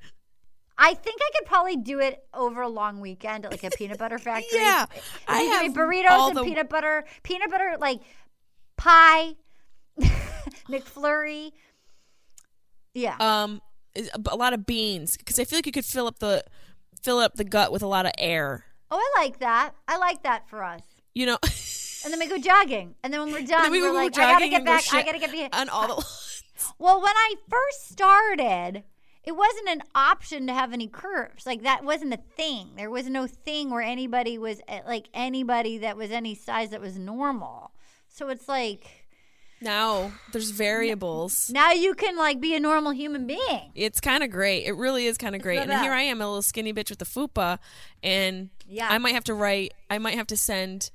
I think I could probably do it over a long weekend at like a peanut butter factory. Yeah, I you have burritos and the- peanut butter, peanut butter like pie, McFlurry. Yeah, Um, a lot of beans because I feel like you could fill up the fill up the gut with a lot of air. oh, I like that. I like that for us. You know, And then we go jogging, and then when we're done, we go like, I gotta get and go back. I gotta get back. on all the. Well, when I first started, it wasn't an option to have any curves. Like that wasn't a thing. There was no thing where anybody was eh, like anybody that was any size that was normal. So it's like now there's variables. now you can like be a normal human being. It's kind of great. It really is kind of great. And here. I am, a little skinny bitch with the fupa, and Yeah. I might have to write. I might have to send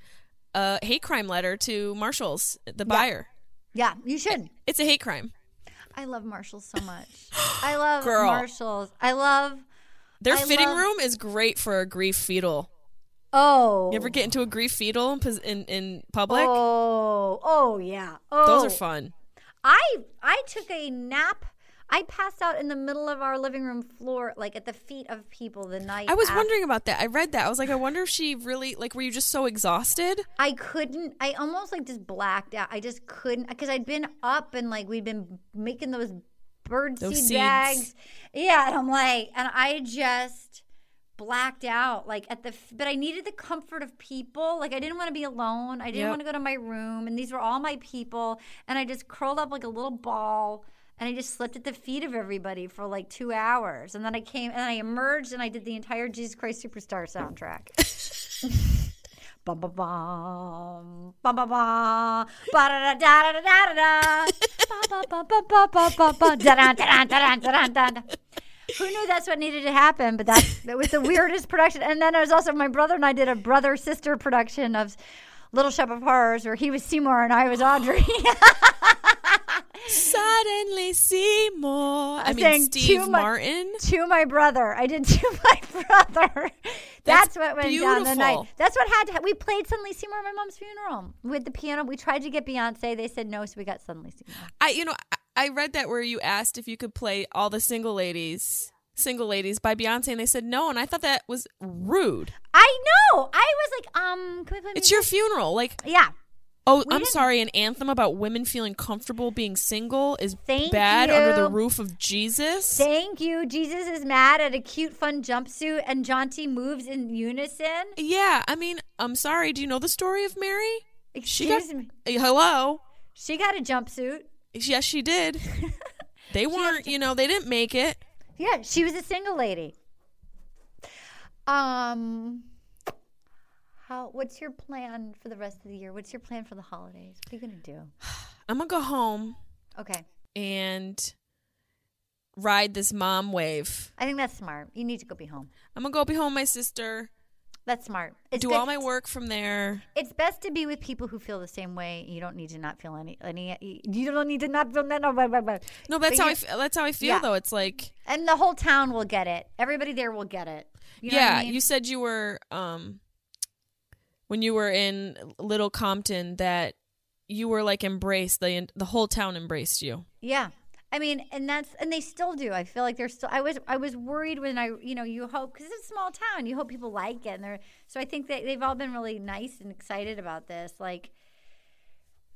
a hate crime letter to Marshalls, the buyer. Yeah, you should. It's a hate crime. I love Marshalls so much. I love Girl. Marshalls. I love. Their I fitting love- room is great for a grief fetal. Oh, You ever get into a grief fetal in, in, in public? Oh, oh yeah. Oh, Those are fun. I I took a nap. I passed out in the middle of our living room floor, like at the feet of people the night. I was after- wondering about that. I read that. I was like, I wonder if she really like. Were you just so exhausted? I couldn't. I almost like just blacked out. I just couldn't because I'd been up and like we'd been making those bird Those seed seeds. bags. Yeah, and I'm like, and I just blacked out like at the but I needed the comfort of people like I didn't want to be alone I didn't Yep. want to go to my room and these were all my people and I just curled up like a little ball and I just slept at the feet of everybody for like two hours. And then I came and I emerged and I did the entire Jesus Christ Superstar soundtrack. Bum bum bum bum bum bum ba da da da da da da da ba ba ba ba ba ba ba da da da da da da who knew that's what needed to happen? But that, that was the weirdest production. And then I was also my brother and I did a brother sister production of Little Shop of Horrors, where he was Seymour and I was Audrey. Suddenly Seymour. I, I mean Steve too much- Martin. to my brother. I did to my brother. That's, That's what went down the night. That's what had to. Ha- we played Suddenly Seymour at my mom's funeral with the piano. We tried to get Beyonce. They said no, so we got Suddenly Seymour. I you know I, read that where you asked if you could play all the single ladies, single ladies by Beyonce, and they said no, and I thought that was rude. I know. I was like, um, can we play? It's music? your funeral, like yeah. Oh, I'm sorry. An anthem about women feeling comfortable being single is Thank bad under the roof of Jesus. Thank you. Jesus is mad at a cute, fun jumpsuit, and Jaunty moves in unison. yeah, I mean, I'm sorry. Do you know the story of Mary? She got Excuse me. Eh, hello. She got a jumpsuit. Yes, she did. They weren't, you know, they didn't make it. Yeah, she was a single lady. Um, how? What's your plan for the rest of the year? What's your plan for the holidays? What are you gonna do? I'm gonna go home Okay, and ride this mom wave. I think that's smart. You need to go be home. I'm gonna go be home my sister, That's smart. It's do all my work from there. It's best to be with people who feel the same way. You don't need to not feel any any. You don't need to not feel no, no, blah, blah, blah. No, that's But how I you- f- that's how I feel Yeah. though. It's like And the whole town will get it. Everybody there will get it. You know yeah, I mean? you said you were um when you were in Little Compton that you were like embraced. The the whole town embraced you. Yeah. I mean, and that's and they still do. I feel like they're still. I was I was worried when I you know you hope because it's a small town. You hope people like it, and they're so I think that they've all been really nice and excited about this. Like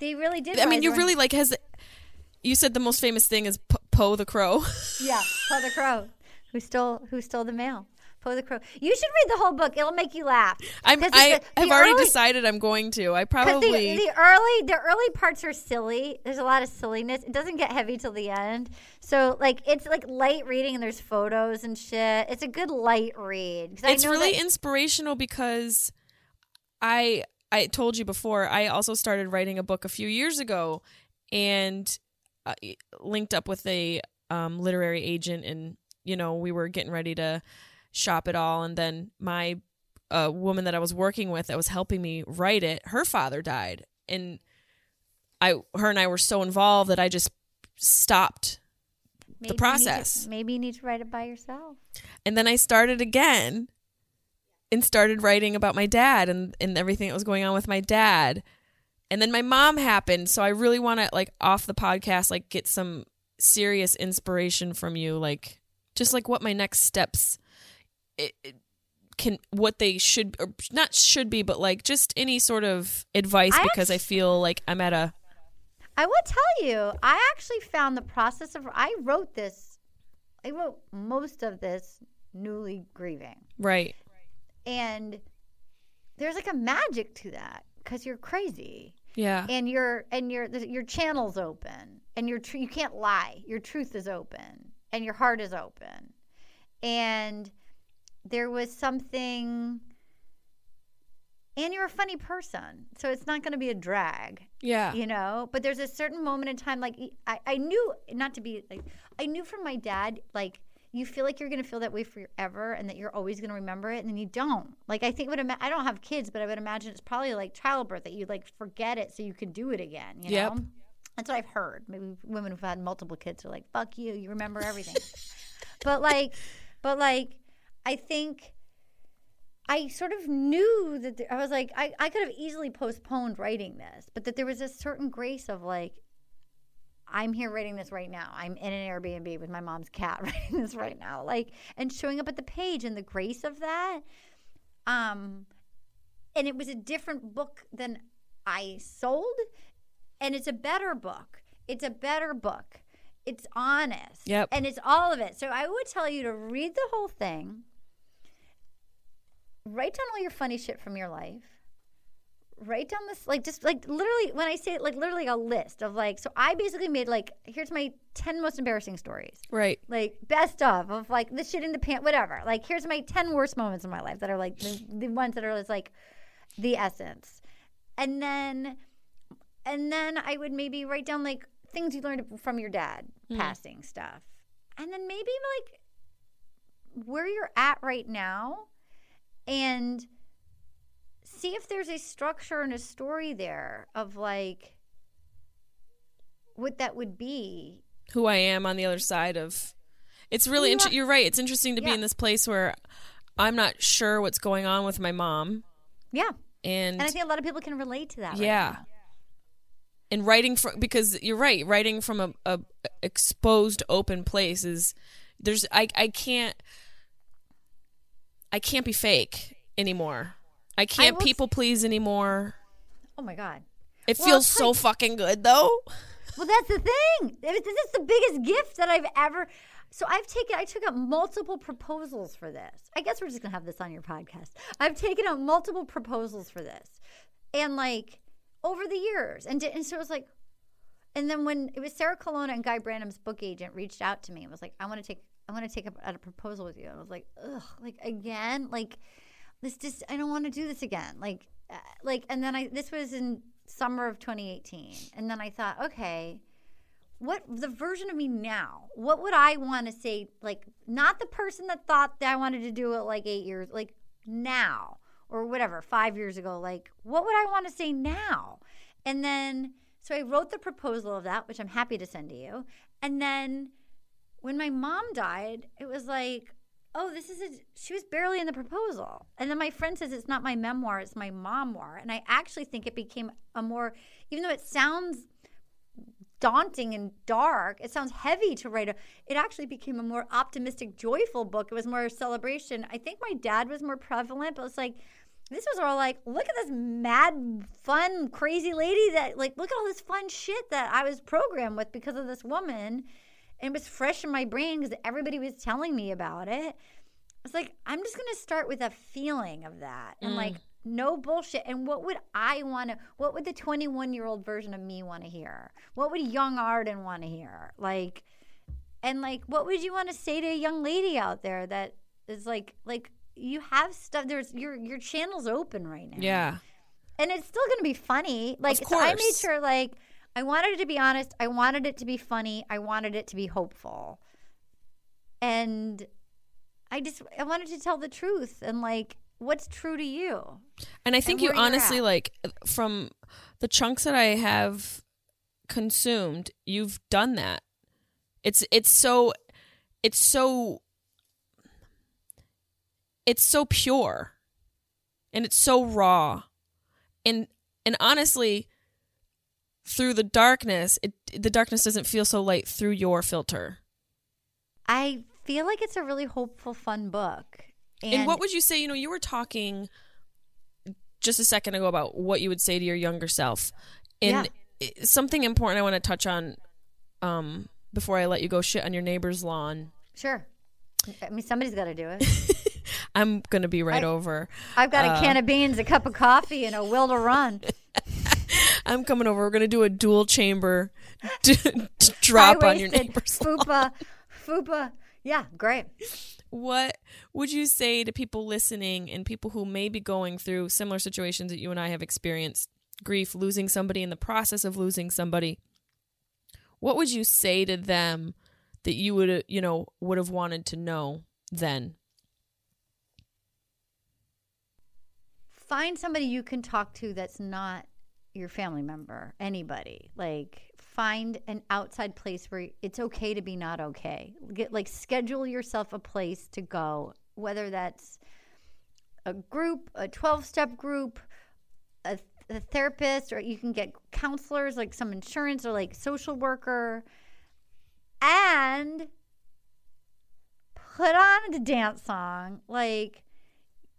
they really did. I mean, you really like has. You said the most famous thing is P- Poe the Crow. yeah. Poe the Crow, who stole who stole the mail. Poe the Crow. You should read the whole book. It'll make you laugh. I'm, I have already early- decided I'm going to. I probably the, the early the early parts are silly. There's a lot of silliness. It doesn't get heavy till the end. So like it's like light reading and there's photos and shit. It's a good light read. it's know really that- inspirational because I I told you before I also started writing a book a few years ago and uh, linked up with a um, literary agent and you know we were getting ready to shop it all and then my uh, woman that I was working with that was helping me write it her father died and I her and I were so involved that I just stopped maybe you to- process. maybe you need to write it by yourself. And then I started again and started writing about my dad and, and everything that was going on with my dad. And then my mom happened. So I really want to, like, off the podcast, like, get some serious inspiration from you. Like, just like what my next steps it, it can, what they should, or not should be, but like just any sort of advice I because I feel like I'm at a, I will tell you, I actually found the process of I wrote this. I wrote most of this newly grieving. right. And there's like a magic to that cuz you're crazy. Yeah. and your and your your channel's open and your tr- you can't lie your truth is open and your heart is open and there was something and you're a funny person so it's not going to be a drag Yeah. you know? But there's a certain moment in time like I, I knew not to be like i knew from my dad like you feel like you're going to feel that way forever and that you're always going to remember it and then you don't. Like i think would ima- i don't have kids but i would imagine it's probably like childbirth that you like forget it so you can do it again you Yep. know? That's what i've heard. Maybe women who've had multiple kids are like fuck you you remember everything. But like but like i think I sort of knew that I was like, I, I could have easily postponed writing this, but that there was a certain grace of like, I'm here writing this right now. I'm in an Airbnb with my mom's cat writing this right now. Like, and showing up at the page and the grace of that. Um, and it was a different book than I sold, and it's a better book. It's a better book. It's honest. Yep. And it's all of it. So I would tell you to read the whole thing write down all your funny shit from your life. Write down this, like, just like literally, when I say it, like, literally a list of like, so I basically made like, here's my 10 most embarrassing stories. Right. Like, best of, of like the shit in the pant, whatever. Like, here's my 10 worst moments in my life that are like the, the ones that are just like the essence. And then, and then I would maybe write down like things you learned from your dad, hmm. passing stuff. And then maybe like where you're at right now and see if there's a structure and a story there of like what that would be. who I am on the other side of. It's really you inter- you're right. It's interesting to be in this place where I'm not sure what's going on with my mom, Yeah. and, And I think a lot of people can relate to that. yeah, and writing from because you're right. Writing from a, a exposed, open place is there's I I can't I can't be fake anymore. I can't s- people please anymore. Oh my God. It Well, feels so like- fucking good though. Well, that's the thing. This is the biggest gift that I've ever. So I've taken, I took out multiple proposals for this. I guess we're just gonna have this on your podcast. I've taken out multiple proposals for this, and like over the years, and and so it was like, and then when it was Sarah Colonna and Guy Branum's book agent reached out to me and was like, I want to take, I want to take a, out a proposal with you. And I was like, ugh, like again, like this just, I don't want to do this again. Like, uh, like, and then I, this was in summer of 2018, and then I thought, okay what the version of me now what would i want to say like not the person that thought that i wanted to do it like eight years like now or whatever five years ago. Like what would i want to say now? And then so i wrote the proposal of that which i'm happy to send to you. And then when my mom died it was like oh this is a, she was barely in the proposal and then my friend says it's not my memoir it's my memoir and i actually think it became a more even though it sounds daunting and dark. It sounds heavy to write a. It actually became a more optimistic, joyful book. It was more a celebration. I think my dad was more prevalent, but it's like this was all like, look at this mad, fun, crazy lady that like, look at all this fun shit that I was programmed with because of this woman, it was fresh in my brain because everybody was telling me about it. It's like I'm just gonna start with a feeling of that and like mm. no bullshit. And what would I want to? What would the 21 year old version of me want to hear? What would young Arden want to hear? Like, and like, what would you want to say to a young lady out there that is like, like you have stuff. There's your your channel's open right now. Yeah. and it's still gonna be funny. Like, so I made sure like I wanted it to be honest. I wanted it to be funny. I wanted it to be hopeful, and I just I wanted to tell the truth and like what's true to you. And I think you you're honestly like from the chunks that I have consumed, you've done that. It's it's so it's so it's so pure and it's so raw. And and honestly through the darkness, it the darkness doesn't feel so light through your filter. I feel like it's a really hopeful, fun book. And, And what would you say? You know, you were talking just a second ago about what you would say to your younger self, and i- something important I want to touch on um, before I let you go shit on your neighbor's lawn. sure. I mean, somebody's got to do it. I'm gonna be right over. I've got Uh, a can of beans, a cup of coffee, and a will to run. I'm coming over. We're gonna do a dual chamber d- drop on your neighbor's lawn. fupa, fupa. Yeah, great. What would you say to people listening and people who may be going through similar situations that you and I have experienced grief, losing somebody in the process of losing somebody? What would you say to them that you would, you know, would have wanted to know then? Find somebody you can talk to that's not your family member, anybody. Like find an outside place where it's okay to be not okay. Get like schedule yourself a place to go, whether that's a group, a 12-step group, a, a therapist or you can get counselors like some insurance or like social worker and put on the dance song like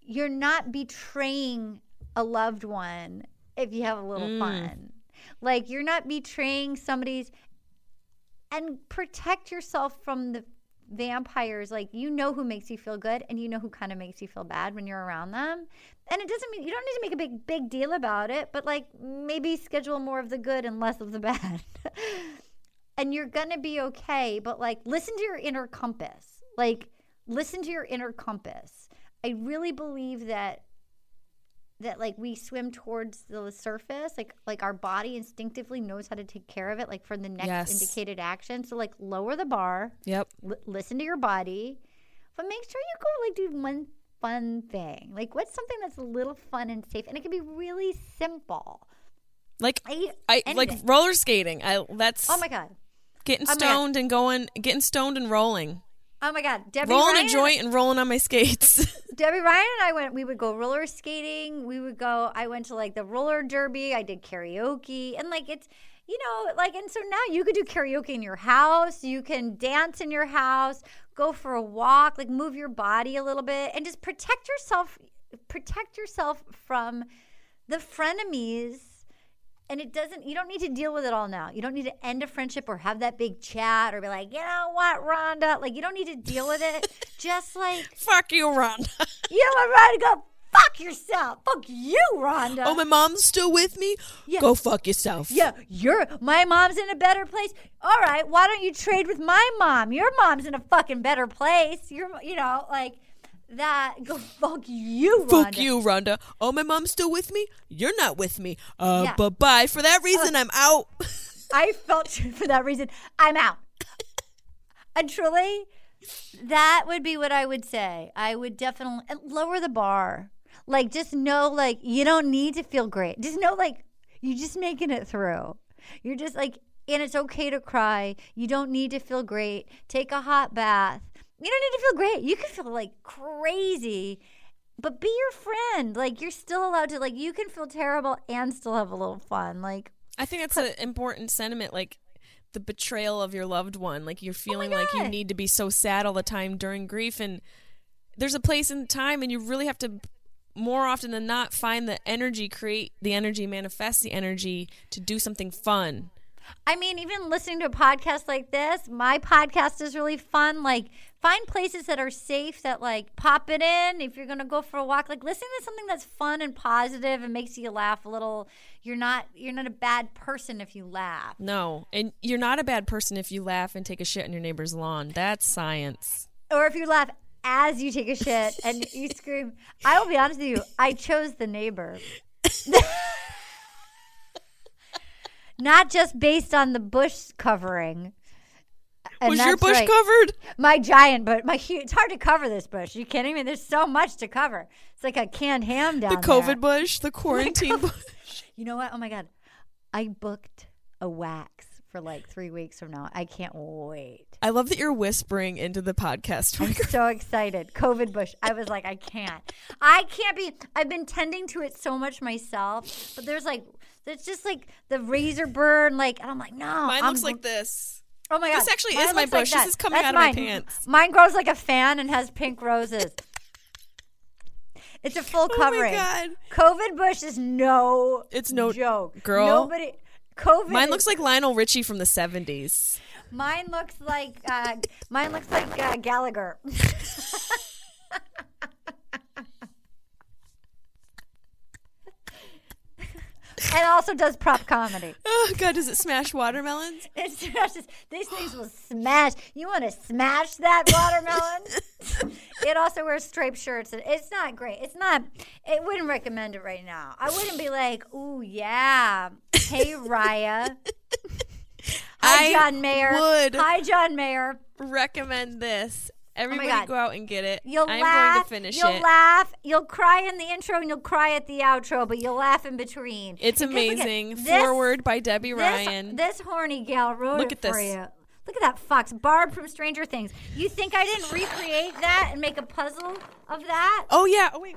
you're not betraying a loved one if you have a little Mm. fun. Like you're not betraying somebody's and protect yourself from the vampires. Like you know who makes you feel good and you know who kind of makes you feel bad when you're around them. And it doesn't mean you don't need to make a big big deal about it, but like maybe schedule more of the good and less of the bad. and you're going to be okay, but like listen to your inner compass. Like listen to your inner compass. I really believe that that like we swim towards the surface like like our body instinctively knows how to take care of it like for the next Yes. indicated action. So like lower the bar. Yep. li- listen to your body. But make sure you go like do one fun thing. Like what's something that's a little fun and safe? And it can be really simple. Like I, I like roller skating. I that's oh my god. getting oh stoned and going, getting stoned and rolling, oh my god Debby rolling Ryan a joint and rolling on my skates. Debby Ryan and I went. We would go roller skating. We would go. I went to like the roller derby. I did karaoke, and like it's, you know, like and so now you could do karaoke in your house. You can dance in your house. Go for a walk. Like move your body a little bit, and just protect yourself. Protect yourself from the frenemies And it doesn't, you don't need to deal with it all now. You don't need to end a friendship or have that big chat or be like, you know what, Rhonda? Like, you don't need to deal with it. Just like, Fuck you, Rhonda. you know what, Rhonda? Go fuck yourself. Fuck you, Rhonda. oh, my mom's still with me? Yeah. Go fuck yourself. Yeah, you're my mom's in a better place. All right, why don't you trade with my mom? Your mom's in a fucking better place. You're, you know, like that. Go fuck you, Fuck you, Rhonda. Oh, my mom's still with me? You're not with me. Uh, Yeah. bye bye. For that reason, I'm out. I felt for that reason. I'm out. and truly, that would be what I would say. I would definitely lower the bar. Like, just know, like, you don't need to feel great. Just know, like, you're just making it through. You're just like, and it's okay to cry. You don't need to feel great. Take a hot bath. You don't need to feel great. You can feel like crazy, but be your friend. Like, you're still allowed to, like, you can feel terrible and still have a little fun. Like, I think that's an important sentiment. Like, the betrayal of your loved one. Like, you're oh feeling like you need to be so sad all the time during grief. And there's a place and time, and you really have to, more often than not, find the energy, create the energy, manifest the energy to do something fun. I mean, even listening to a podcast like this, my podcast is really fun. Like, find places that are safe that, like, pop it in. If you're going to go for a walk, like, listen to something that's fun and positive and makes you laugh a little. You're not, you're not a bad person if you laugh. No. And you're not a bad person if you laugh and take a shit on your neighbor's lawn. That's science. Or if you laugh as you take a shit and you scream. I will be honest with you, I chose the neighbor. not just based on the bush covering. And Was your bush right. covered? my giant but my huge it's hard to cover this bush Are you kidding me there's so much to cover it's like a canned ham down The COVID there. bush, the quarantine bush. you know what oh my god i booked a wax for like three weeks from now i can't wait I love that you're whispering into the podcast. I'm so excited. COVID bush. I was like, I can't. I can't be. I've been tending to it so much myself, but there's like, there's just like the razor burn. Like, and I'm like, no. Mine I'm looks like this. Oh my god! This actually Mine is my looks like bush. This is coming That's out of my mine. pants. Mine grows like a fan and has pink roses. It's a full covering. Oh my. God. COVID bush is no. It's no- joke, girl. Nobody. COVID. Mine is- looks like Lionel Richie from the 70s. Mine looks like. Uh, mine looks like uh, Gallagher. and also does prop comedy. Oh, God, does it smash watermelons? It smashes. These things will smash. You want to smash that watermelon? it also wears striped shirts. and It's not great. It's not. It wouldn't recommend it right now. I wouldn't be like, "Ooh, yeah, hey Raya, hi I John Mayer, would hi John Mayer." recommend this. Oh Everybody God. go out and get it. You'll I'm laugh. going to finish you'll it. laugh. You'll cry in the intro and you'll cry at the outro, but you'll laugh in between. It's look at amazing. this- Forward by Debby This, Ryan. this horny gal wrote Look it at for this. you. Look at that fox, Barb from Stranger Things. You think I didn't recreate that and make a puzzle of that? oh, yeah. Oh, wait.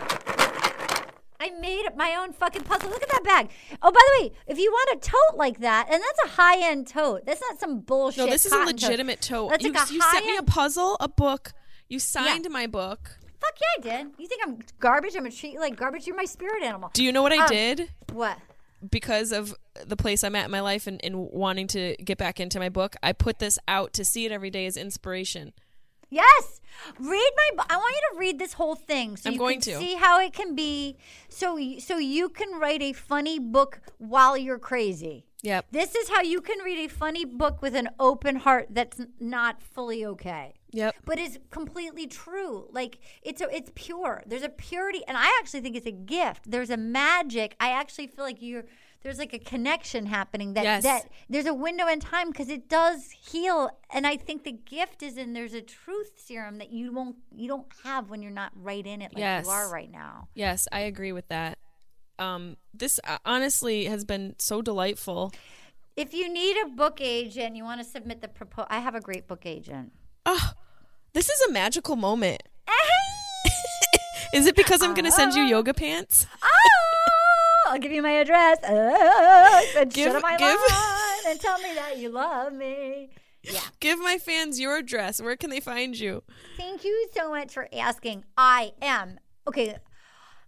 I made my own fucking puzzle. Look at that bag. Oh, by the way, if you want a tote like that, and that's a high end tote. That's not some bullshit. No, this is a cotton tote. legitimate tote. That's you like a you sent me a puzzle, a book. You signed my book. Fuck yeah, I did. You think I'm garbage? I'm gonna treat you like garbage. You're my spirit animal. Do you know what I Um, did? What? because of the place I'm at in my life and, and wanting to get back into my book, I put this out to see it every day as inspiration. Yes, read my. I want you to read this whole thing so I'm you going can to. see how it can be. So, y- so you can write a funny book while you're crazy. Yep. This is how you can read a funny book with an open heart that's n- not fully okay. Yep. But it's completely true. Like it's a, it's pure. There's a purity, and I actually think it's a gift. There's a magic. I actually feel like you're. There's like a connection happening that Yes. that there's a window in time because it does heal, and I think the gift is in there's a truth serum that you won't you don't have when you're not right in it like Yes. you are right now. Yes, I agree with that. Um, this uh, honestly has been so delightful. If you need a book agent, you want to submit the proposal. I have a great book agent. Oh, this is a magical moment. Is it because I'm going to send you yoga pants? Oh, I'll give you my address. Oh, and Give- shut up my give- line and tell me that you love me. Yeah. Give my fans your address. Where can they find you? Thank you so much for asking. I am okay.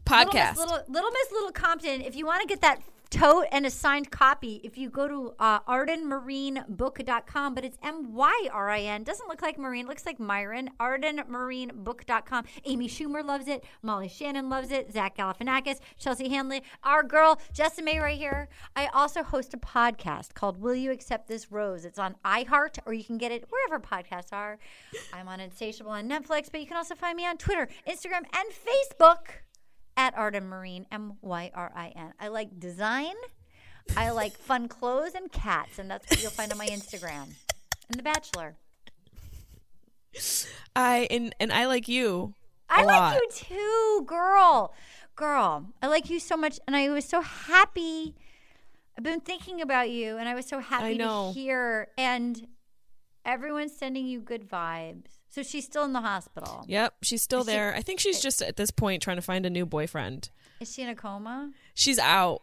Podcast. Little Miss Little, Little Miss Little Compton. If you want to get that tote and a signed copy if you go to uh, ardenmyrinbook.com, but it's M Y R I N. Doesn't look like Marine, looks like Myron. Ardenmyrinbook.com. Amy Schumer loves it. Molly Shannon loves it. Zach Galifianakis, Chelsea Handler our girl, Jessimae right here. I also host a podcast called Will You Accept This Rose? It's on iHeart, or you can get it wherever podcasts are. I'm on Insatiable on Netflix, but you can also find me on Twitter, Instagram, and Facebook at Arden Myrin, M Y R I N. I like design, I like fun clothes and cats, and that's what you'll find on my Instagram. And The Bachelor. I and and I like you. I a like you too, girl. Girl, I like you so much, and I was so happy. I've been thinking about you, and I was so happy to hear. And everyone's sending you good vibes. So she's still in the hospital. Yep, she's still Is she- there. I think she's just at this point trying to find a new boyfriend. Is she in a coma? She's out.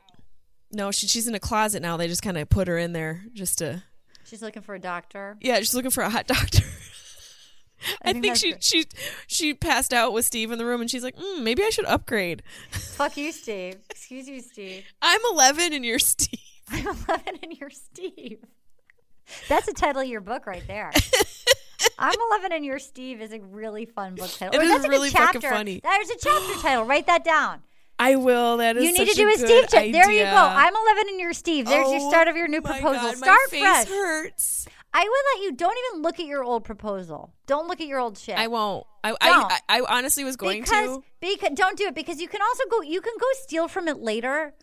No, she, she's in a closet now. They just kind of put her in there just to She's looking for a doctor. yeah, she's looking for a hot doctor. I, think think, she good. she she passed out with Steve in the room, and she's like, mm, maybe I should upgrade. Fuck you, Steve. Excuse you, Steve. I'm 11 and you're Steve. I'm 11 and you're Steve. That's the title of your book right there. I'm 11 and you're Steve is a really fun book title. It Or is that's a good really fucking funny. There's a chapter title. Write that down. I will. That is You need to do a good Steve chat. There you go. I'm 11 and you're Steve. There's your Oh start of your new proposal. God, my start face fresh. hurts. I would let you don't even look at your old proposal. Don't look at your old shit. I won't. I. I, I, I honestly was going because, to. because don't do it because you can also go you can go steal from it later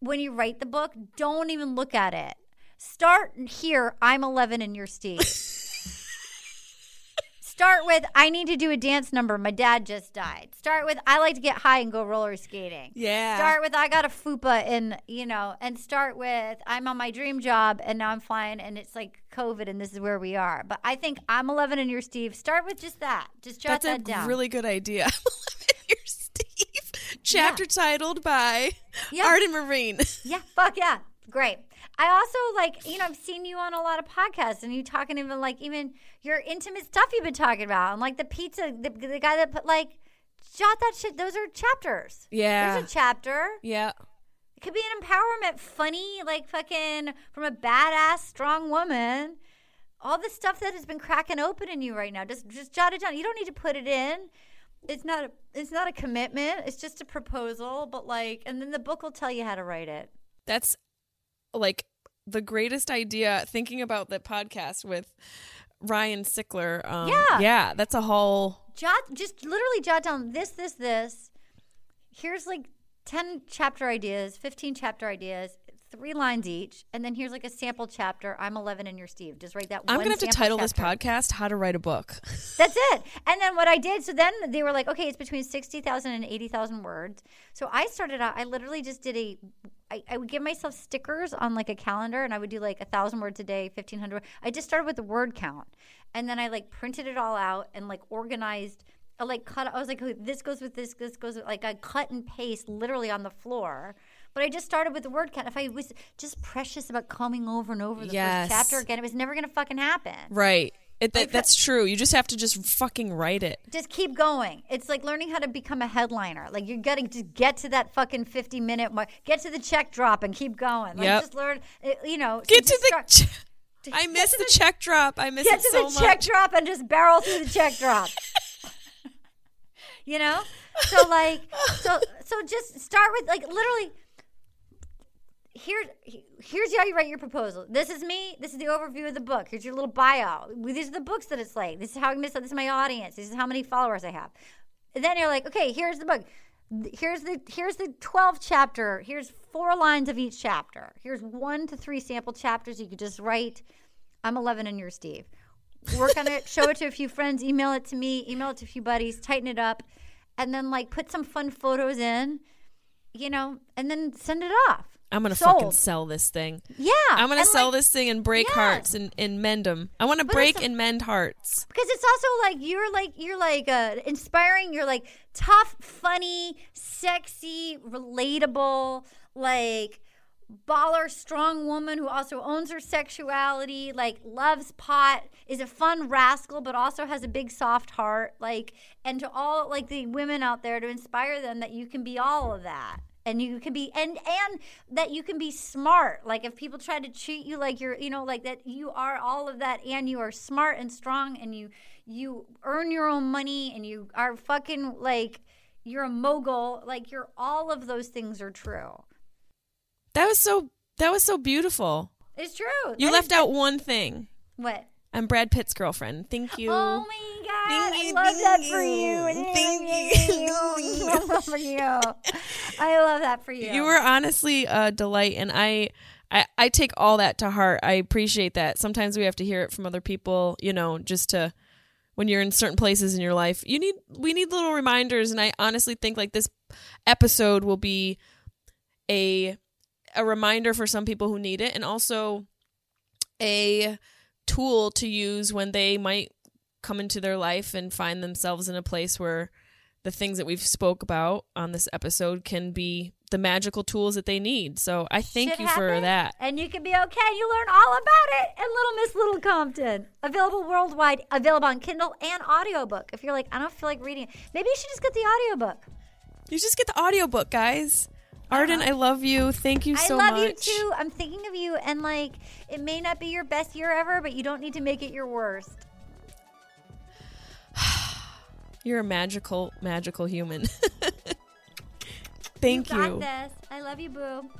when you write the book don't even look at it start here i'm 11 and you're steve start with i need to do a dance number my dad just died start with i like to get high and go roller skating Yeah. start with i got a fupa and you know and start with i'm on my dream job and now i'm flying and it's like covid and this is where we are but i think i'm 11 and you're steve start with just that just jot that down. That's a that down really good idea. You're Steve. Chapter titled by Yeah. Arden Myrin. Yeah, fuck yeah. Great. I also like, you know, I've seen you on a lot of podcasts and you talking even like even your intimate stuff you've been talking about. And like the pizza, the, the guy that put like, jot that shit. Those are chapters. Yeah. There's a chapter. Yeah. It could be an empowerment, funny, like fucking from a badass, strong woman. All the stuff that has been cracking open in you right now, just just jot it down. You don't need to put it in. It's not a, it's not a commitment. It's just a proposal. But like, and then the book will tell you how to write it. That's like the greatest idea thinking about the podcast with Ryan Sickler. Um, Yeah. Yeah. That's a whole. jot just literally jot down this this this here's like 10 chapter ideas 15 chapter ideas three lines each and then here's like a sample chapter i'm 11 and you're steve just write that one. I'm to have to title this podcast How to Write a Book. that's it and then what i did so then they were like okay it's between 60000 and 80000 words so i started out i literally just did a I, I would give myself stickers on like a calendar and I would do like a thousand words a day, fifteen hundred. I just started with the word count, and then I like printed it all out and like organized. I like cut. I was like, "Oh, this goes with this. This goes with like I cut and paste literally on the floor. But I just started with the word count. If I was just precious about coming over and over the Yes. first chapter again, it was never gonna fucking happen. Right. It, that, that's true. You just have to just fucking write it. just keep going. It's like learning how to become a headliner. Like you're got to just get to that fucking 50 minute mark. Get to the check drop and keep going. Like Yep. just learn, uh, you know. so Get to the. start- Che- I miss to the check drop. I miss Get it to so the much. check drop and just barrel through the check drop. you know? So like so so just start with like literally here here's how you write your proposal. This is me. This is the overview of the book. Here's your little bio. These are the books that it's like. This is how I miss. This is my audience. This is how many followers I have. And then you're like, okay, here's the book. Here's the here's the 12th chapter. Here's four lines of each chapter. Here's one to three sample chapters. You could just write. I'm 11 and you're Steve. Work on it. Show it to a few friends. Email it to me. Email it to a few buddies. Tighten it up, and then like put some fun photos in. You know, and then send it off. I'm gonna Sold. fucking sell this thing. Yeah, I'm gonna sell like, this thing and break Yes. hearts and, and mend them. I want to break and mend hearts. because it's also like you're like you're like uh, inspiring. You're like tough, funny, sexy, relatable, like baller, strong woman who also owns her sexuality. Like loves pot, is a fun rascal, but also has a big soft heart. Like and to all like the women out there to inspire them that you can be all of that. and you can be and and that you can be smart like if people try to treat you like you're you know like that you are all of that and you are smart and strong and you you earn your own money and you are fucking like you're a mogul like you're all of those things are true That was so that was so beautiful. it's true You That left is- out one thing. what I'm Brad Pitt's girlfriend. Thank you. oh my god Thank i you, love that for you you. Thank love for you i love that for you You were honestly a delight, and I, I, I take all that to heart. I appreciate that. Sometimes we have to hear it from other people, you know, just to when you're in certain places in your life. You need we need little reminders, and I honestly think like this episode will be a a reminder for some people who need it, and also a tool to use when they might come into their life and find themselves in a place where the things that we've spoke about on this episode can be the magical tools that they need. So I thank Shit you for that. And you can be okay. You learn all about it in Little Miss Little Compton. Available worldwide, available on Kindle and audiobook. If you're like, I don't feel like reading it, maybe you should just get the audiobook. You just get the audiobook, guys. Arden, I love you. Thank you so Uh-huh. I love much. you too. I'm thinking of you, and like, it may not be your best year ever, but you don't need to make it your worst. You're a magical, magical human. Thank you. you. This. I love you, boo.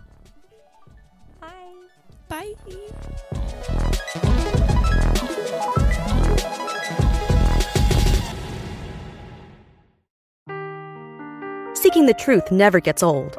Bye. Bye. Seeking the truth never gets old.